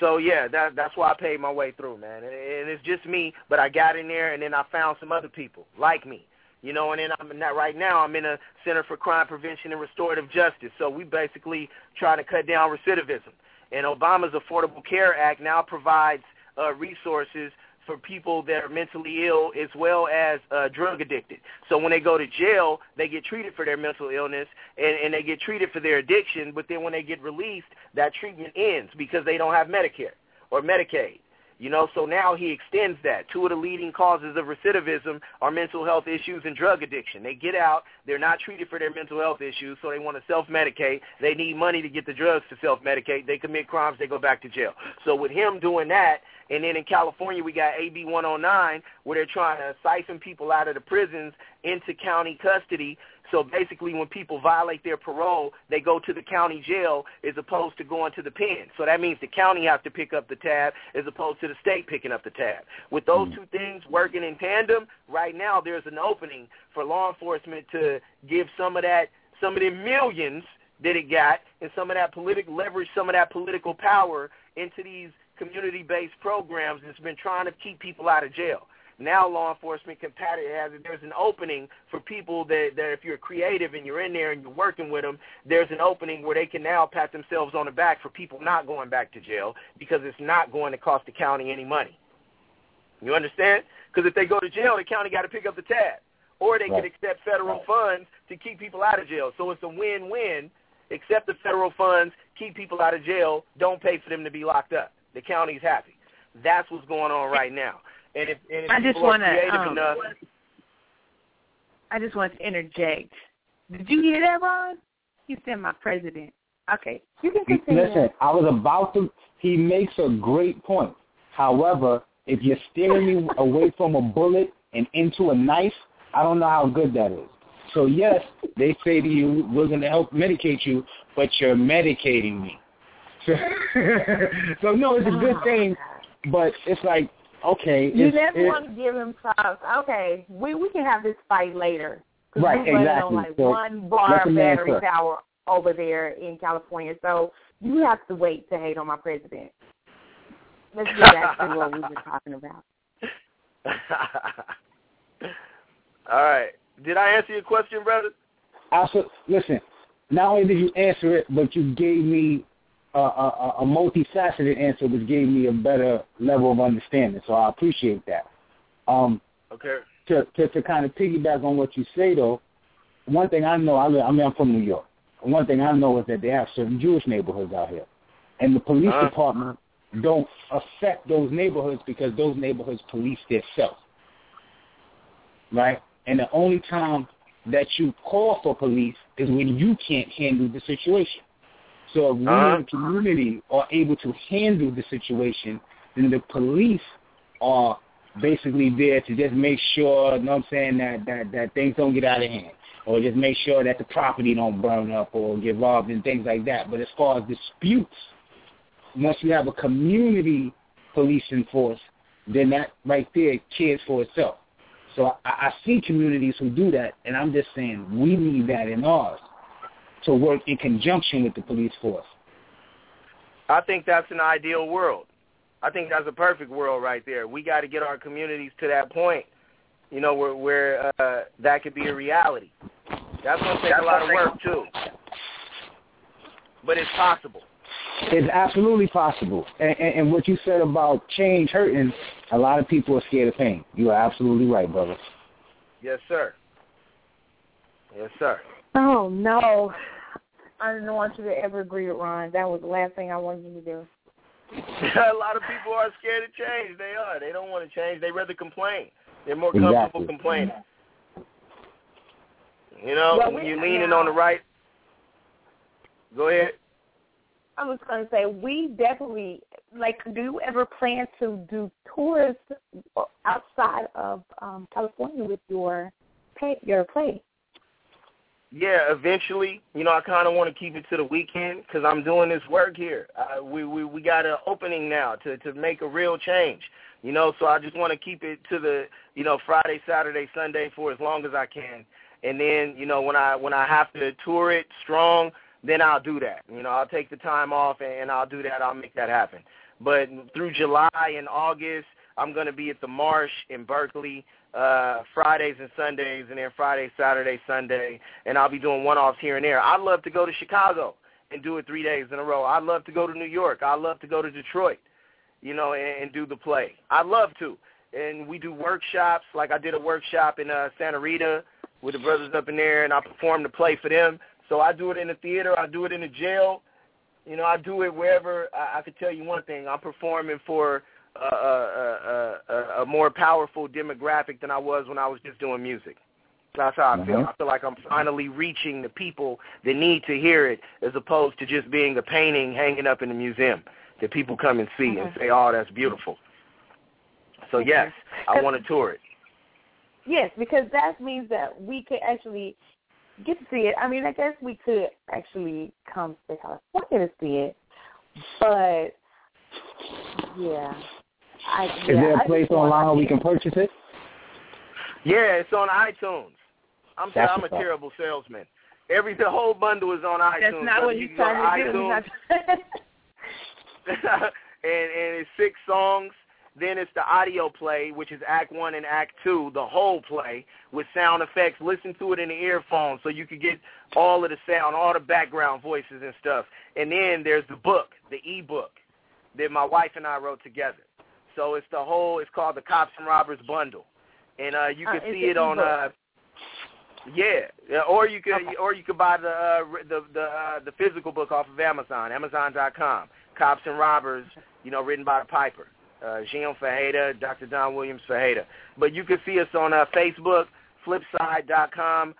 Speaker 9: So yeah, that that's why I paid my way through, man. And, and it's just me, but I got in there, and then I found some other people like me, you know. And then I'm in that right now. I'm in a Center for Crime Prevention and Restorative Justice. So we basically trying to cut down recidivism. And Obama's Affordable Care Act now provides uh, resources for people that are mentally ill as well as uh, drug addicted. So when they go to jail, they get treated for their mental illness and, and they get treated for their addiction. But then when they get released, that treatment ends because they don't have Medicare or Medicaid. You know, so now he extends that. Two of the leading causes of recidivism are mental health issues and drug addiction. They get out, they're not treated for their mental health issues, so they want to self-medicate. They need money to get the drugs to self-medicate. They commit crimes, they go back to jail. So with him doing that, and then in California we got AB 109 where they're trying to siphon people out of the prisons into county custody so basically, when people violate their parole, they go to the county jail as opposed to going to the pen. So that means the county has to pick up the tab as opposed to the state picking up the tab. With those hmm. two things working in tandem, right now there's an opening for law enforcement to give some of that, some of the millions that it got, and some of that political leverage, some of that political power into these community-based programs that's been trying to keep people out of jail. Now law enforcement can pat it as there's an opening for people that, that if you're creative and you're in there and you're working with them, there's an opening where they can now pat themselves on the back for people not going back to jail because it's not going to cost the county any money. You understand? Because if they go to jail, the county got to pick up the tab. Or they
Speaker 5: Right.
Speaker 9: can accept federal funds to keep people out of jail. So it's a win-win. Accept the federal funds, keep people out of jail, don't pay for them to be locked up. The county's happy. That's what's going on right now. And if, and if
Speaker 10: I just wanna, um,
Speaker 9: enough,
Speaker 10: I just want to interject. Did you hear that, Ron? He said my president. Okay, you can continue.
Speaker 5: Listen, I was about to. He makes a great point. However, if you're steering me away from a bullet and into a knife, I don't know how good that is. So yes, they say to you, "We're going to help medicate you," but you're medicating me. So, so no, it's a good thing, but it's like, okay,
Speaker 10: You
Speaker 5: it's,
Speaker 10: never
Speaker 5: it-
Speaker 10: want to give him props. Okay, we we can have this fight later. 'Cause
Speaker 5: Right,
Speaker 10: we're running
Speaker 5: exactly.
Speaker 10: On like
Speaker 5: So,
Speaker 10: one bar
Speaker 5: the
Speaker 10: battery
Speaker 5: cook.
Speaker 10: power over there in California. So you have to wait to hate on my president. Let's get back to what we were talking about.
Speaker 9: all right. Did I answer your question, brother?
Speaker 5: Also, listen, not only did you answer it, but you gave me a, a, a multifaceted answer, which gave me a better level of understanding. So I appreciate that. Um,
Speaker 9: Okay.
Speaker 5: to, to to kind of piggyback on what you say, though, one thing I know, I, I mean, I'm from New York. One thing I know is that they have certain Jewish neighborhoods out here, and the police
Speaker 9: Uh-huh.
Speaker 5: department don't affect those neighborhoods because those neighborhoods police themselves, right? And the only time that you call for police is when you can't handle the situation. So if we
Speaker 9: Uh-huh.
Speaker 5: in the community are able to handle the situation, then the police are basically there to just make sure, you know what I'm saying, that, that, that things don't get out of hand. Or just make sure that the property don't burn up or get robbed and things like that. But as far as disputes, once you have a community policing force, then that right there cares for itself. So I, I see communities who do that, and I'm just saying we need that in ours to work in conjunction with the police force.
Speaker 9: I think that's an ideal world. I think that's a perfect world right there. We got to get our communities to that point, you know, where where uh, that could be a reality. That's going to take a lot of work too, but it's possible.
Speaker 5: It's absolutely possible. And, and, and what you said about change hurting, a lot of people are scared of pain. You are absolutely right, brother.
Speaker 9: Yes, sir. Yes, sir.
Speaker 10: Oh no, I didn't want you to ever agree with Ron. That was the last thing I wanted you to do.
Speaker 9: a lot of people are scared to change. They are. They don't want to change. They rather complain. They're more
Speaker 5: Exactly.
Speaker 9: comfortable complaining. You know,
Speaker 10: Well,
Speaker 9: when you're leaning
Speaker 10: now-
Speaker 9: on the right. Go ahead.
Speaker 10: I was going to say we definitely like. Do you ever plan to do tours outside of um, California with your pay, your play?
Speaker 9: Yeah, eventually. You know, I kind of want to keep it to the weekend because I'm doing this work here. Uh, we we we got an opening now to to make a real change. You know, so I just want to keep it to the you know Friday, Saturday, Sunday for as long as I can, and then you know when I when I have to tour it strong, then I'll do that. You know, I'll take the time off and, and I'll do that. I'll make that happen. But through July and August, I'm going to be at the Marsh in Berkeley uh Fridays and Sundays and then Friday, Saturday, Sunday, and I'll be doing one-offs here and there. I'd love to go to Chicago and do it 3 days in a row. I'd love to go to New York. I'd love to go to Detroit, you know, and, and do the play. I'd love to. and we do workshops. Like I did a workshop in uh, Santa Rita with the brothers up in there, and I performed the play for them. So I do it in the theater. I do it in the jail. You know, I do it wherever. I, I could tell you one thing: I'm performing for a, a, a, a more powerful demographic than I was when I was just doing music. That's how I feel.
Speaker 5: Mhm.
Speaker 9: I feel like I'm finally reaching the people that need to hear it, as opposed to just being a painting hanging up in the museum that people come and see and say, "Oh, that's beautiful." So yes, I want to tour it.
Speaker 3: Yes, because that means that we could actually get to see it. I mean, I guess we could actually come to California to see it, but yeah, I.
Speaker 5: Is there a place online where we can purchase it?
Speaker 9: Yeah, it's on iTunes. I'm sorry,
Speaker 5: That's
Speaker 9: I'm a
Speaker 5: what's
Speaker 9: terrible salesman. Every the whole bundle is on iTunes.
Speaker 3: That's not what
Speaker 9: you
Speaker 3: he's
Speaker 9: can
Speaker 3: trying to do.
Speaker 9: iTunes,
Speaker 3: He's not-
Speaker 9: and and it's six songs. Then it's the audio play, which is Act One and Act Two, the whole play with sound effects. Listen to it in the earphones so you can get all of the sound, all the background voices and stuff. And then there's the book, the e-book that my wife and I wrote together. So it's the whole. It's called the Cops and Robbers bundle, and uh, you
Speaker 3: Uh,
Speaker 9: can
Speaker 3: it's
Speaker 9: see it on.
Speaker 3: e-book.
Speaker 9: Uh, yeah, yeah, or you could,
Speaker 3: Okay.
Speaker 9: or you could buy the uh, the the uh, the physical book off of Amazon, Amazon.com. Cops and Robbers, you know, written by the Piper, uh, Jinho Ferreira, Dr. Don Williams Ferreira. But you can see us on uh, Facebook, Flipsyde.com,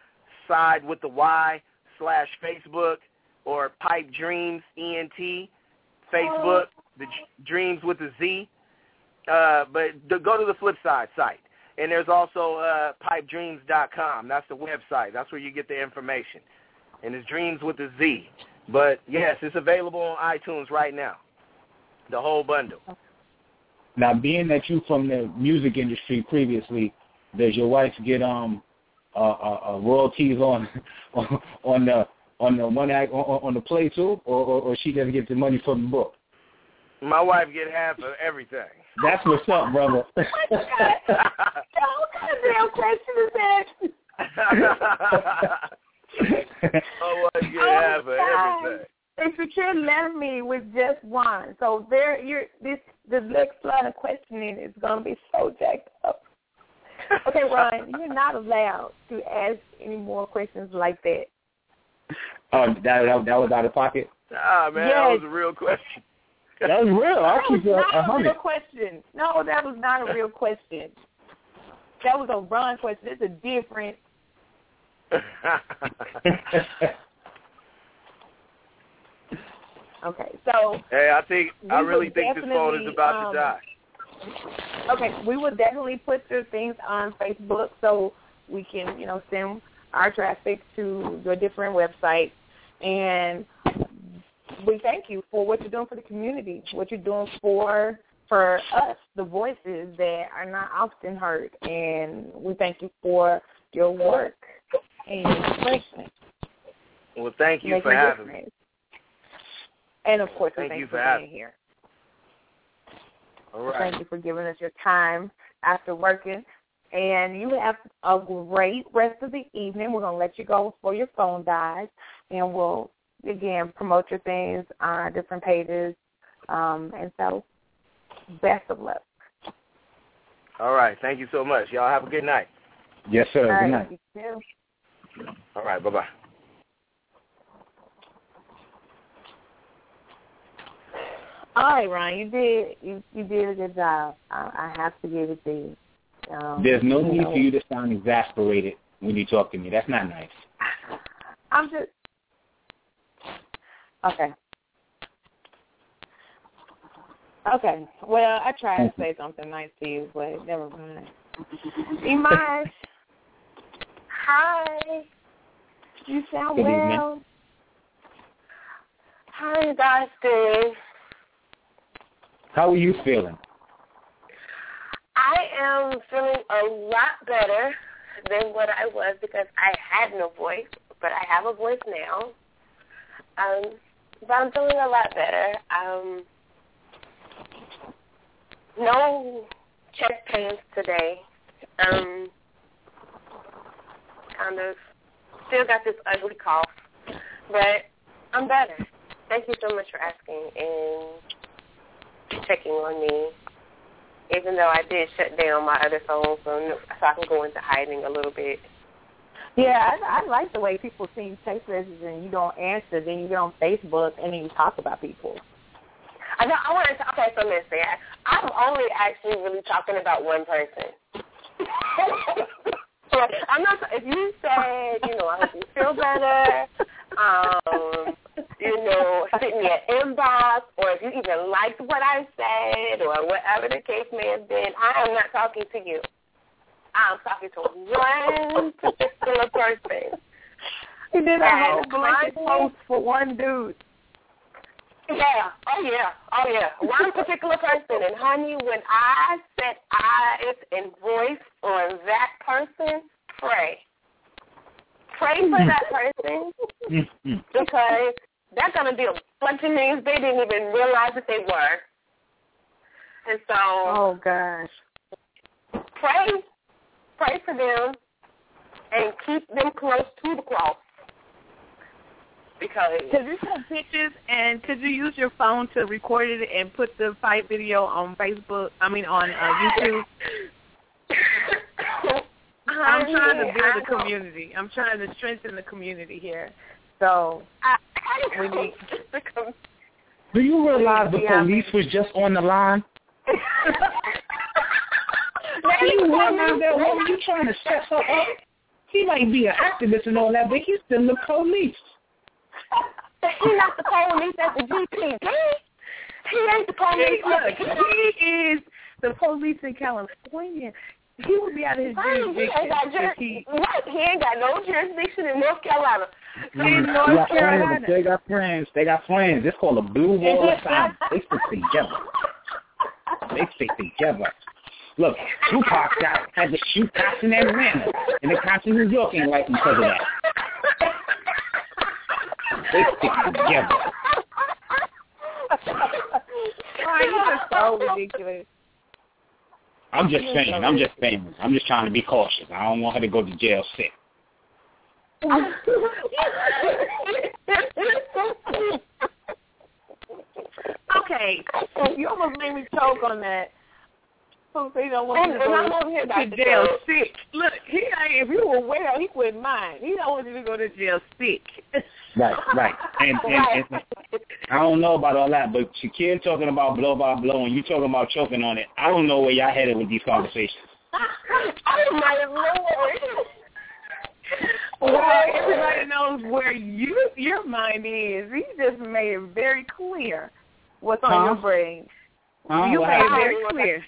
Speaker 9: side with the Y slash Facebook, or Pipe Dreamz ENT, Facebook, the Dreams with the Z. Uh, but the, go to the Flipsyde site. And there's also uh, pipedreamz.com. That's the website. That's where you get the information. And it's Dreams with a Z. But yes, it's available on iTunes right now. The whole bundle.
Speaker 5: Now, being that you're from the music industry previously, does your wife get um uh, uh, uh royalties on on the on the one act on, on the play too, or, or or she doesn't get the money from the book?
Speaker 9: My wife get half of everything.
Speaker 5: That's what's up, brother.
Speaker 3: Oh my God. what kind of damn question is that?
Speaker 9: My wife get
Speaker 3: Oh,
Speaker 9: half of everything.
Speaker 3: If you can let me with just one, so there, you're this the next line of questioning is going to be so jacked up. Okay, Ron, you're not allowed to ask any more questions like that.
Speaker 5: Um, that, that that was out of pocket.
Speaker 9: Ah, man, that was a real question.
Speaker 5: That was real. I
Speaker 3: That was
Speaker 5: keep it a
Speaker 3: not a real
Speaker 5: hundred.
Speaker 3: question. No, that was not a real question. That was a Ron question. It's a different. Okay, so
Speaker 9: hey, I think I really think this phone is about
Speaker 3: um,
Speaker 9: to die.
Speaker 3: Okay, we will definitely put your things on Facebook so we can, you know, send our traffic to your different websites. And we thank you for what you're doing for the community, what you're doing for for us, the voices that are not often heard. And we thank you for your work and your expression.
Speaker 9: Well, thank you for having me.
Speaker 3: And of course,
Speaker 9: Thank
Speaker 3: thank
Speaker 9: you
Speaker 3: you
Speaker 9: for
Speaker 3: for being here.
Speaker 9: All right.
Speaker 3: Thank you for giving us your time after working. And you have a great rest of the evening. We're going to let you go before your phone dies. And we'll, again, promote your things on our different pages. Um, and so, best of luck.
Speaker 9: All right. Thank you so much. Y'all have a good night.
Speaker 5: Yes, sir.
Speaker 3: All
Speaker 5: Good
Speaker 3: right,
Speaker 5: night.
Speaker 3: you too.
Speaker 9: All right. Bye-bye.
Speaker 3: All right, Ron, you did you, you did a good job. I, I have to give it to you. Um,
Speaker 5: There's no need
Speaker 3: know,
Speaker 5: for you to sound exasperated when you talk to me. That's not nice.
Speaker 3: I'm just okay. Okay. Well, I tried to say something nice to you, but never mind. Imaj, hi. You sound
Speaker 5: Good evening.
Speaker 3: well.
Speaker 12: How are you guys doing?
Speaker 5: How are you feeling?
Speaker 12: I am feeling a lot better than what I was because I had no voice, but I have a voice now. Um, but I'm feeling a lot better. Um, no chest pains today. Um, kind of still got this ugly cough, but I'm better. Thank you so much for asking and checking on me. even though I did shut down my other phone so, so I can go into hiding a little bit.
Speaker 3: Yeah, I, I like the way people send text messages and you don't answer. Then you get on Facebook and then you talk about people.
Speaker 12: I know. I want to. Okay, so listen. I'm only actually really talking about one person. I'm not. If you said, you know, I hope you feel better. Um, you know, send me an inbox, or if you even liked what I said, or whatever the case may have been, I am not talking to you. I'm talking to one particular person.
Speaker 3: He did a
Speaker 12: And
Speaker 3: whole blanket
Speaker 12: honey-
Speaker 3: post for one dude.
Speaker 12: Yeah. Oh yeah. Oh yeah. One particular person, and honey, when I set eyes and voice on that person, pray. Pray for mm. that person mm-hmm. because they're gonna do a bunch of things they didn't even realize that they were. And so,
Speaker 3: Oh gosh.
Speaker 12: pray, pray for them, and keep them close to the cross. Because
Speaker 3: Could you take pictures and could you use your phone to record it and put the fight video on Facebook? I mean on uh, YouTube. I'm trying to build a community. I'm trying to strengthen the community here. So we need.
Speaker 5: Do you realize the police was just on the line? Do you realize that woman you trying to set her up? He might be an activist and all that, but he's still the police.
Speaker 12: He's not the police at the GPD. He ain't the police.
Speaker 3: Look, he is the police in California. He would be out of his
Speaker 12: Right, he
Speaker 3: jurisdiction
Speaker 12: ain't got
Speaker 3: if he
Speaker 12: right, he ain't got no jurisdiction in North Carolina.
Speaker 3: in North
Speaker 5: got friends.
Speaker 3: Carolina.
Speaker 5: They got friends. They got friends. It's called a blue wall of silence. They stick together. They stick together. Look, Tupac got had to shoot cops in Atlanta, and the cops in New York ain't like him because of that. They stick together.
Speaker 3: He's so ridiculous.
Speaker 5: I'm just saying. I'm just saying. I'm just trying to be cautious. I don't want her to go to jail sick.
Speaker 3: okay, you almost made me choke on that. So don't want
Speaker 12: And-
Speaker 3: you to
Speaker 12: and I'm
Speaker 3: go
Speaker 12: over here
Speaker 3: to
Speaker 12: about to
Speaker 3: jail sick. Look, he ain't, if you were well, he wouldn't mind. He don't want you to go to jail sick.
Speaker 5: Right, right. And, and, and I don't know about all that, but Shakir talking about blow by blow and you talking about choking on it. I don't know where y'all headed with these conversations.
Speaker 12: Oh my lord.
Speaker 3: well, everybody knows where you your mind is. He just made it very clear what's on
Speaker 5: Huh?
Speaker 3: your brain.
Speaker 5: Huh?
Speaker 3: You
Speaker 5: What
Speaker 3: made it very clear.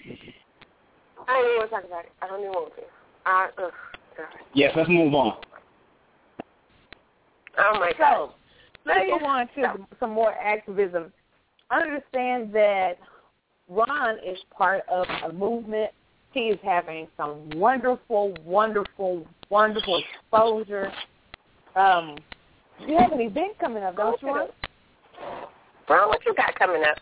Speaker 12: I don't even want to talk about it. I don't even want to. I, ugh, God.
Speaker 5: Yes, let's move on.
Speaker 12: Oh my God.
Speaker 3: So let's go on to some more activism. I Understand that Ron is part of a movement. He is having some wonderful, wonderful, wonderful exposure. Um, you have an event coming up, don't you, Ron?
Speaker 12: Ron, what you got coming up?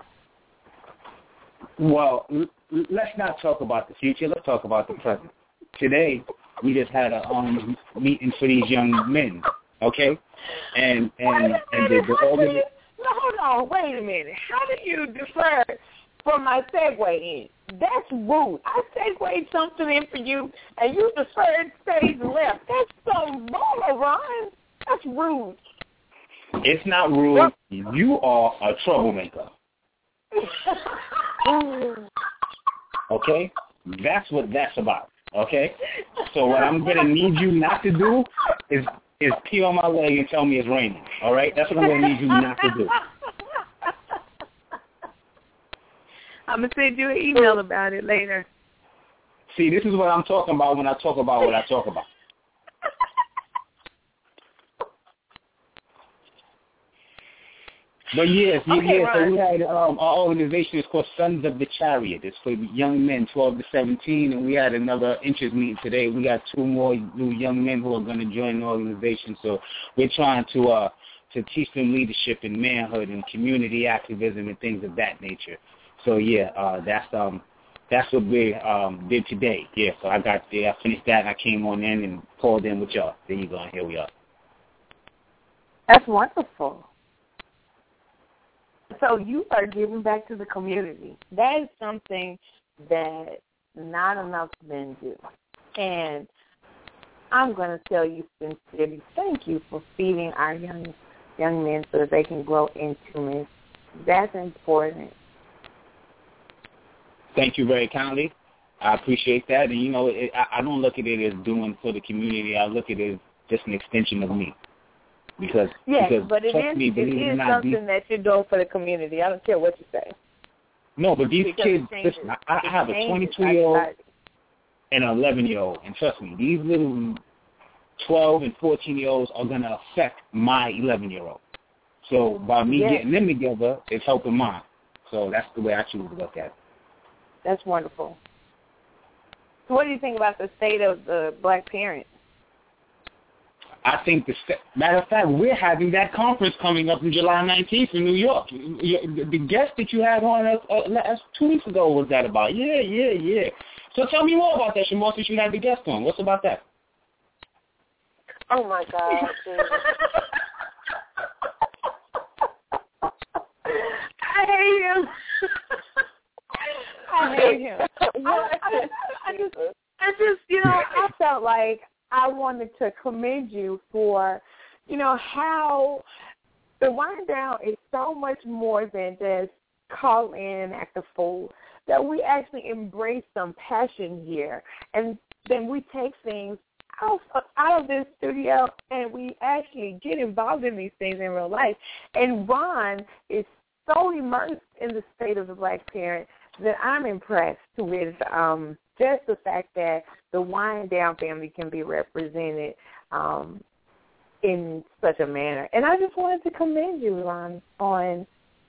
Speaker 5: Well, let's not talk about the future. Let's talk about the present. Today, we just had a um meeting for these young men, okay? And and and the, the
Speaker 3: How do
Speaker 5: organ-
Speaker 3: you, no, hold on, wait a minute. How do you defer from my segue in? That's rude. I segued something in for you, and you deferred stage left. That's so wrong, Ron. That's rude.
Speaker 5: it's not rude. You are a troublemaker, okay? That's what that's about, okay? So what I'm gonna need you not to do is is pee on my leg and tell me it's raining. All right? That's what I'm gonna need you not to do.
Speaker 3: I'm gonna send you an email about it later.
Speaker 5: See, this is what I'm talking about when I talk about what I talk about. But yes, yeah,
Speaker 3: Okay,
Speaker 5: yeah. So we had um, our organization is called Sons of the Chariot. It's for young men, 12 to 17, and we had another interest meeting today. We got two more new young men who are going to join the organization. So we're trying to uh, to teach them leadership and manhood and community activism and things of that nature. So yeah, uh, that's um that's what we um did today. Yeah, so I got there, I finished that, and I came on in and called in with y'all. There you go, and here we are.
Speaker 3: That's wonderful. So you are giving back to the community. That is something that not enough men do. And I'm going to tell you sincerely, thank you for feeding our young young men so that they can grow into men. That's important.
Speaker 5: Thank you very kindly. I appreciate that, and you know, it, I, I don't look at it as doing for the community. I look at it as just an extension of me. Because
Speaker 3: yes,
Speaker 5: because
Speaker 3: but it
Speaker 5: trust me,
Speaker 3: it
Speaker 5: it not, these-
Speaker 3: something that you're doing for the community. I don't care what you say.
Speaker 5: no, but these
Speaker 3: Because
Speaker 5: kids. Listen, I, I have a 22 year old and an 11 year old, and trust me, these little 12 and 14 year olds are gonna affect my 11 year old. So by me
Speaker 3: Yes.
Speaker 5: getting them together, it's helping mine. So that's the way I choose to look at it.
Speaker 3: That's wonderful. So what do you think about the state of the black parent?
Speaker 5: I think the st- matter of fact, we're having that conference coming up in July 19th in New York. You- The guest that you had on us uh, last two weeks ago was that about? Yeah, yeah, yeah. So tell me more about that, Sh' Moore, since you had the guest on. What's about that?
Speaker 12: Oh my God.
Speaker 3: I hate him. I hate him. Well, I, I just, I just, you know, I felt like I wanted to commend you for, you know, how the Wine Down is so much more than just call in and act a fool. That we actually embrace some passion here, and then we take things out of, out of this studio and we actually get involved in these things in real life. And Ron is so immersed in the state of the black parent that I'm impressed with um just the fact that the Wine Down family can be represented um in such a manner. And I just wanted to commend you, on on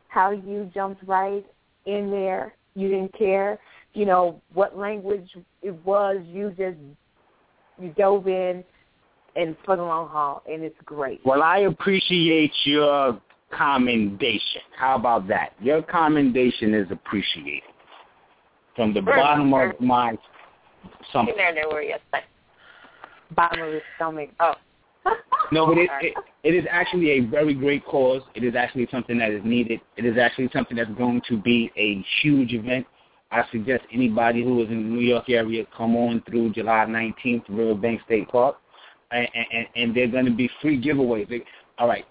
Speaker 3: how you jumped right in there. You didn't care, you know, what language it was, you just you dove in and for the long haul and it's great.
Speaker 5: Well, I appreciate your commendation. How about that? Your commendation is appreciated from the
Speaker 12: Sure,
Speaker 5: bottom
Speaker 12: sure.
Speaker 5: of my something.
Speaker 12: There, there, where you.
Speaker 3: Bottom of his stomach.
Speaker 12: Oh.
Speaker 5: No, but it, it it is actually a very great cause. It is actually something that is needed. It is actually something that's going to be a huge event. I suggest anybody who is in the New York area come on through July 19th, Riverbank State Park, and and, and they're going to be free giveaways. They, all right,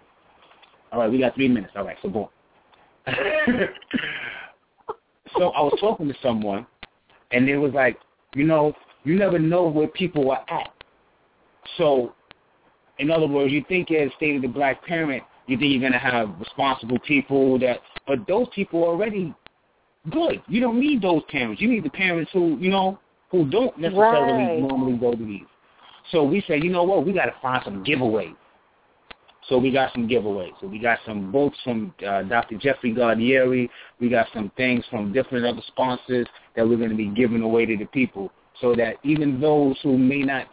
Speaker 5: all right, we got three minutes. All right, so boom. so I was talking to someone, and it was like, you know, you never know where people are at. So in other words, you think as state of the black parent, you think you're going to have responsible people that, but those people are already good. You don't need those parents. You need the parents who, you know, who don't necessarily
Speaker 3: Right.
Speaker 5: normally go to these. So we say, you know what, we got to find some giveaways. So we got some giveaways. So we got some books from uh, Dr. Jeffrey Gardere. We got some things from different other sponsors that we're going to be giving away to the people so that even those who may not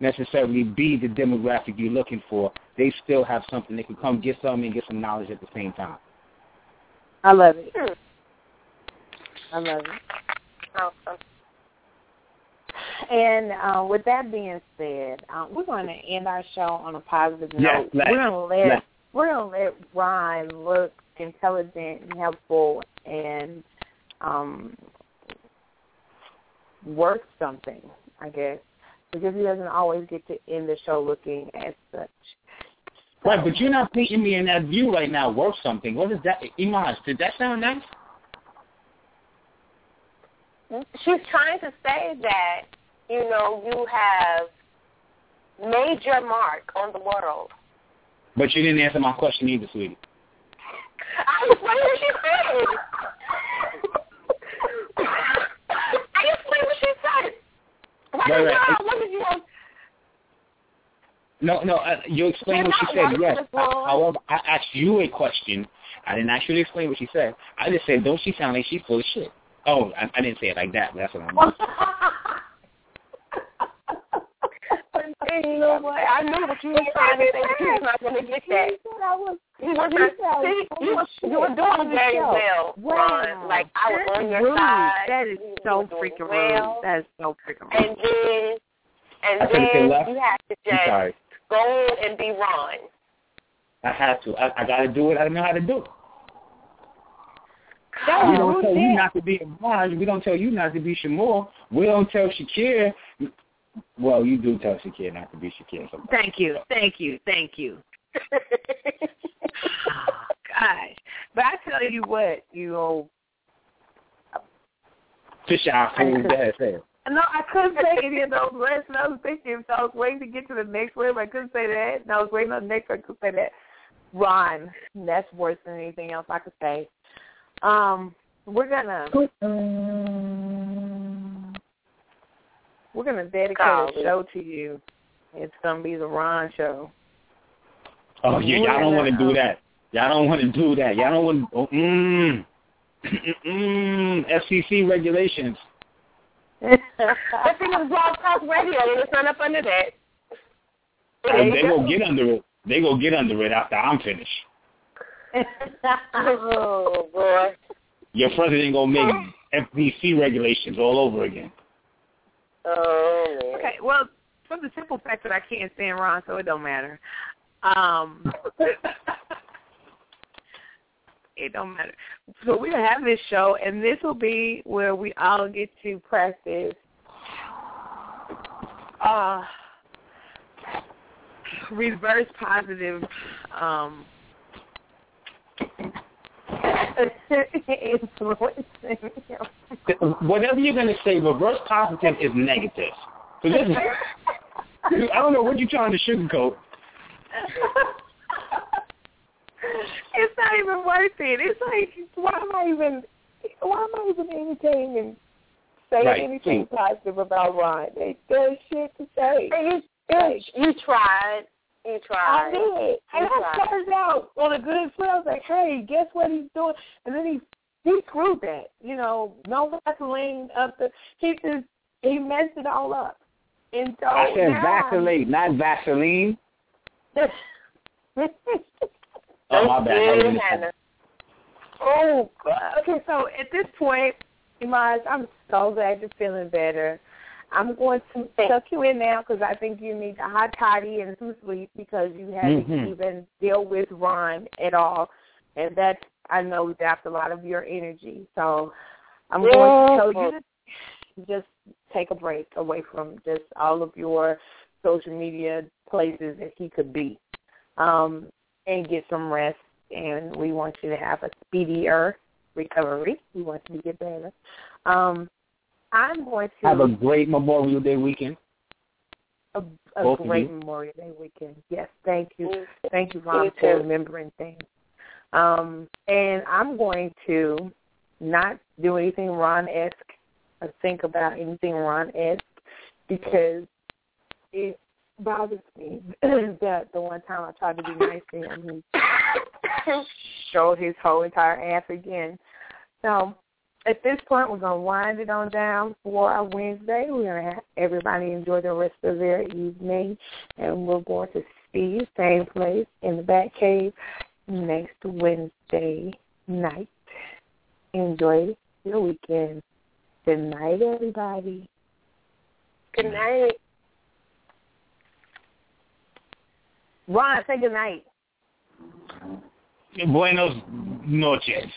Speaker 5: necessarily be the demographic you're looking for, they still have something. They can come get some and get some knowledge at the same time.
Speaker 3: I love it. I love it.
Speaker 12: Awesome.
Speaker 3: And uh, with that being said, um, we're going to end our show on a positive
Speaker 5: Yes,
Speaker 3: note. we're going to let
Speaker 5: Let's.
Speaker 3: we're going to let Ron look intelligent and helpful and um, worth something, I guess, because he doesn't always get to end the show looking as such.
Speaker 5: Right, but you're not painting me in that view right now. Worth something. What is that? Imaj, did that sound nice?
Speaker 12: She's trying to say that, you know, you have made your mark on the world.
Speaker 5: But you didn't answer my question either, sweetie.
Speaker 12: I explained what she said. I explained what she said.
Speaker 5: Right,
Speaker 12: did
Speaker 5: right.
Speaker 12: you- what did you?
Speaker 5: No, no, uh, you explained what she said, yes. However, I asked you a question. I didn't actually explain what she said. I just said, don't she sound like she's full of shit? Oh, I, I didn't say it like that, but that's what I'm
Speaker 12: And you know what? I knew what you were trying to say, but you was not going to get that. You were,
Speaker 3: He said I was
Speaker 12: see,
Speaker 3: full
Speaker 12: you were, you were doing
Speaker 3: the
Speaker 12: very well,
Speaker 3: Wow.
Speaker 12: Ron. Like, I was
Speaker 3: That's
Speaker 12: on your
Speaker 3: rude.
Speaker 12: side.
Speaker 3: That is so freaking
Speaker 12: well.
Speaker 3: rude. That is so freaking rude.
Speaker 12: And then, and
Speaker 5: I
Speaker 12: then you have to
Speaker 5: I'm
Speaker 12: just
Speaker 5: sorry.
Speaker 12: go and be Ron.
Speaker 5: I had to. I, I got to do it. I don't know how to do it.
Speaker 13: That
Speaker 5: we don't
Speaker 13: was
Speaker 5: tell you
Speaker 13: it.
Speaker 5: not to be Raj. We don't tell you not to be Sh' Moore. We don't tell Shakir. Well, you do tell Shakir not to be Shakir. sometimes.
Speaker 3: Thank you, thank you, thank you. oh, gosh, but I tell you what, you know,
Speaker 5: Fish eye fool. Go ahead.
Speaker 3: No, I couldn't say any of those words. And I was thinking, so I was waiting to get to the next word, but I couldn't say that. And I was waiting on the next word. I couldn't say that. Ron. That's worse than anything else I could say. Um, we're gonna we're gonna dedicate a show to you. It's gonna be the Ron show.
Speaker 5: Oh yeah, y'all don't want to do that. Y'all don't want to do that. Y'all don't want. Oh, mm, mm, FCC regulations.
Speaker 12: But see, it's Blog Talk Radio, and it's not up under that.
Speaker 5: They go get under it. They go get under it after I'm finished.
Speaker 12: oh boy.
Speaker 5: Your president gonna make FCC regulations all over again.
Speaker 12: Oh.
Speaker 3: Okay, well, for the simple fact that I can't stand Ron, so it don't matter. Um, it don't matter. So we're have this show, and this will be where we all get to practice uh, reverse positive um, influencing.
Speaker 5: Whatever you're gonna say, reverse positive is negative. So this is, I don't know what you're trying to sugarcoat.
Speaker 3: it's not even worth it. It's like, why am I even, why am I even entertaining and saying
Speaker 5: Right.
Speaker 3: anything positive about Ron? They, there's shit to say.
Speaker 12: You, you, you tried. You
Speaker 3: I
Speaker 12: tried.
Speaker 3: did. And
Speaker 12: You
Speaker 3: I started out on a good foot. I was like, hey, guess what he's doing? And then he he screwed that. You know, no Vaseline up the he just he messed it all up. And so
Speaker 5: I said
Speaker 3: now-
Speaker 5: Vaseline, not Vaseline.
Speaker 3: oh
Speaker 5: Oh my bad. I
Speaker 12: Good,
Speaker 5: didn't-
Speaker 12: Hannah.
Speaker 3: Oh, God. okay. So at this point, Imaj, I'm so glad you're feeling better. I'm going to tuck you in now because I think you need a hot toddy and some sleep because you haven't
Speaker 5: Mhm.
Speaker 3: even dealt with Ron at all, and that I know zapped a lot of your energy. So I'm going to tell you to just take a break away from just all of your social media places that he could be, um, and get some rest. And we want you to have a speedier recovery. We want you to get better. Um, I'm going to
Speaker 5: Have a great Memorial Day weekend.
Speaker 3: a, a great. Memorial Day weekend. Yes, thank you.
Speaker 12: Mm.
Speaker 3: Thank you, Ron,
Speaker 12: Me
Speaker 3: for remembering things. Um, and I'm going to not do anything Ron esque or think about anything Ron esque because it bothers me that the one time I tried to be nice to him, he showed his whole entire ass again. So at this point, we're going to wind it on down for our Wednesday. We're going to have everybody enjoy the rest of their evening, and we're going to see you same place in the back cave next Wednesday night. Enjoy your weekend. Good night, everybody.
Speaker 12: Good night.
Speaker 3: Ron, say good night.
Speaker 5: Buenos noches.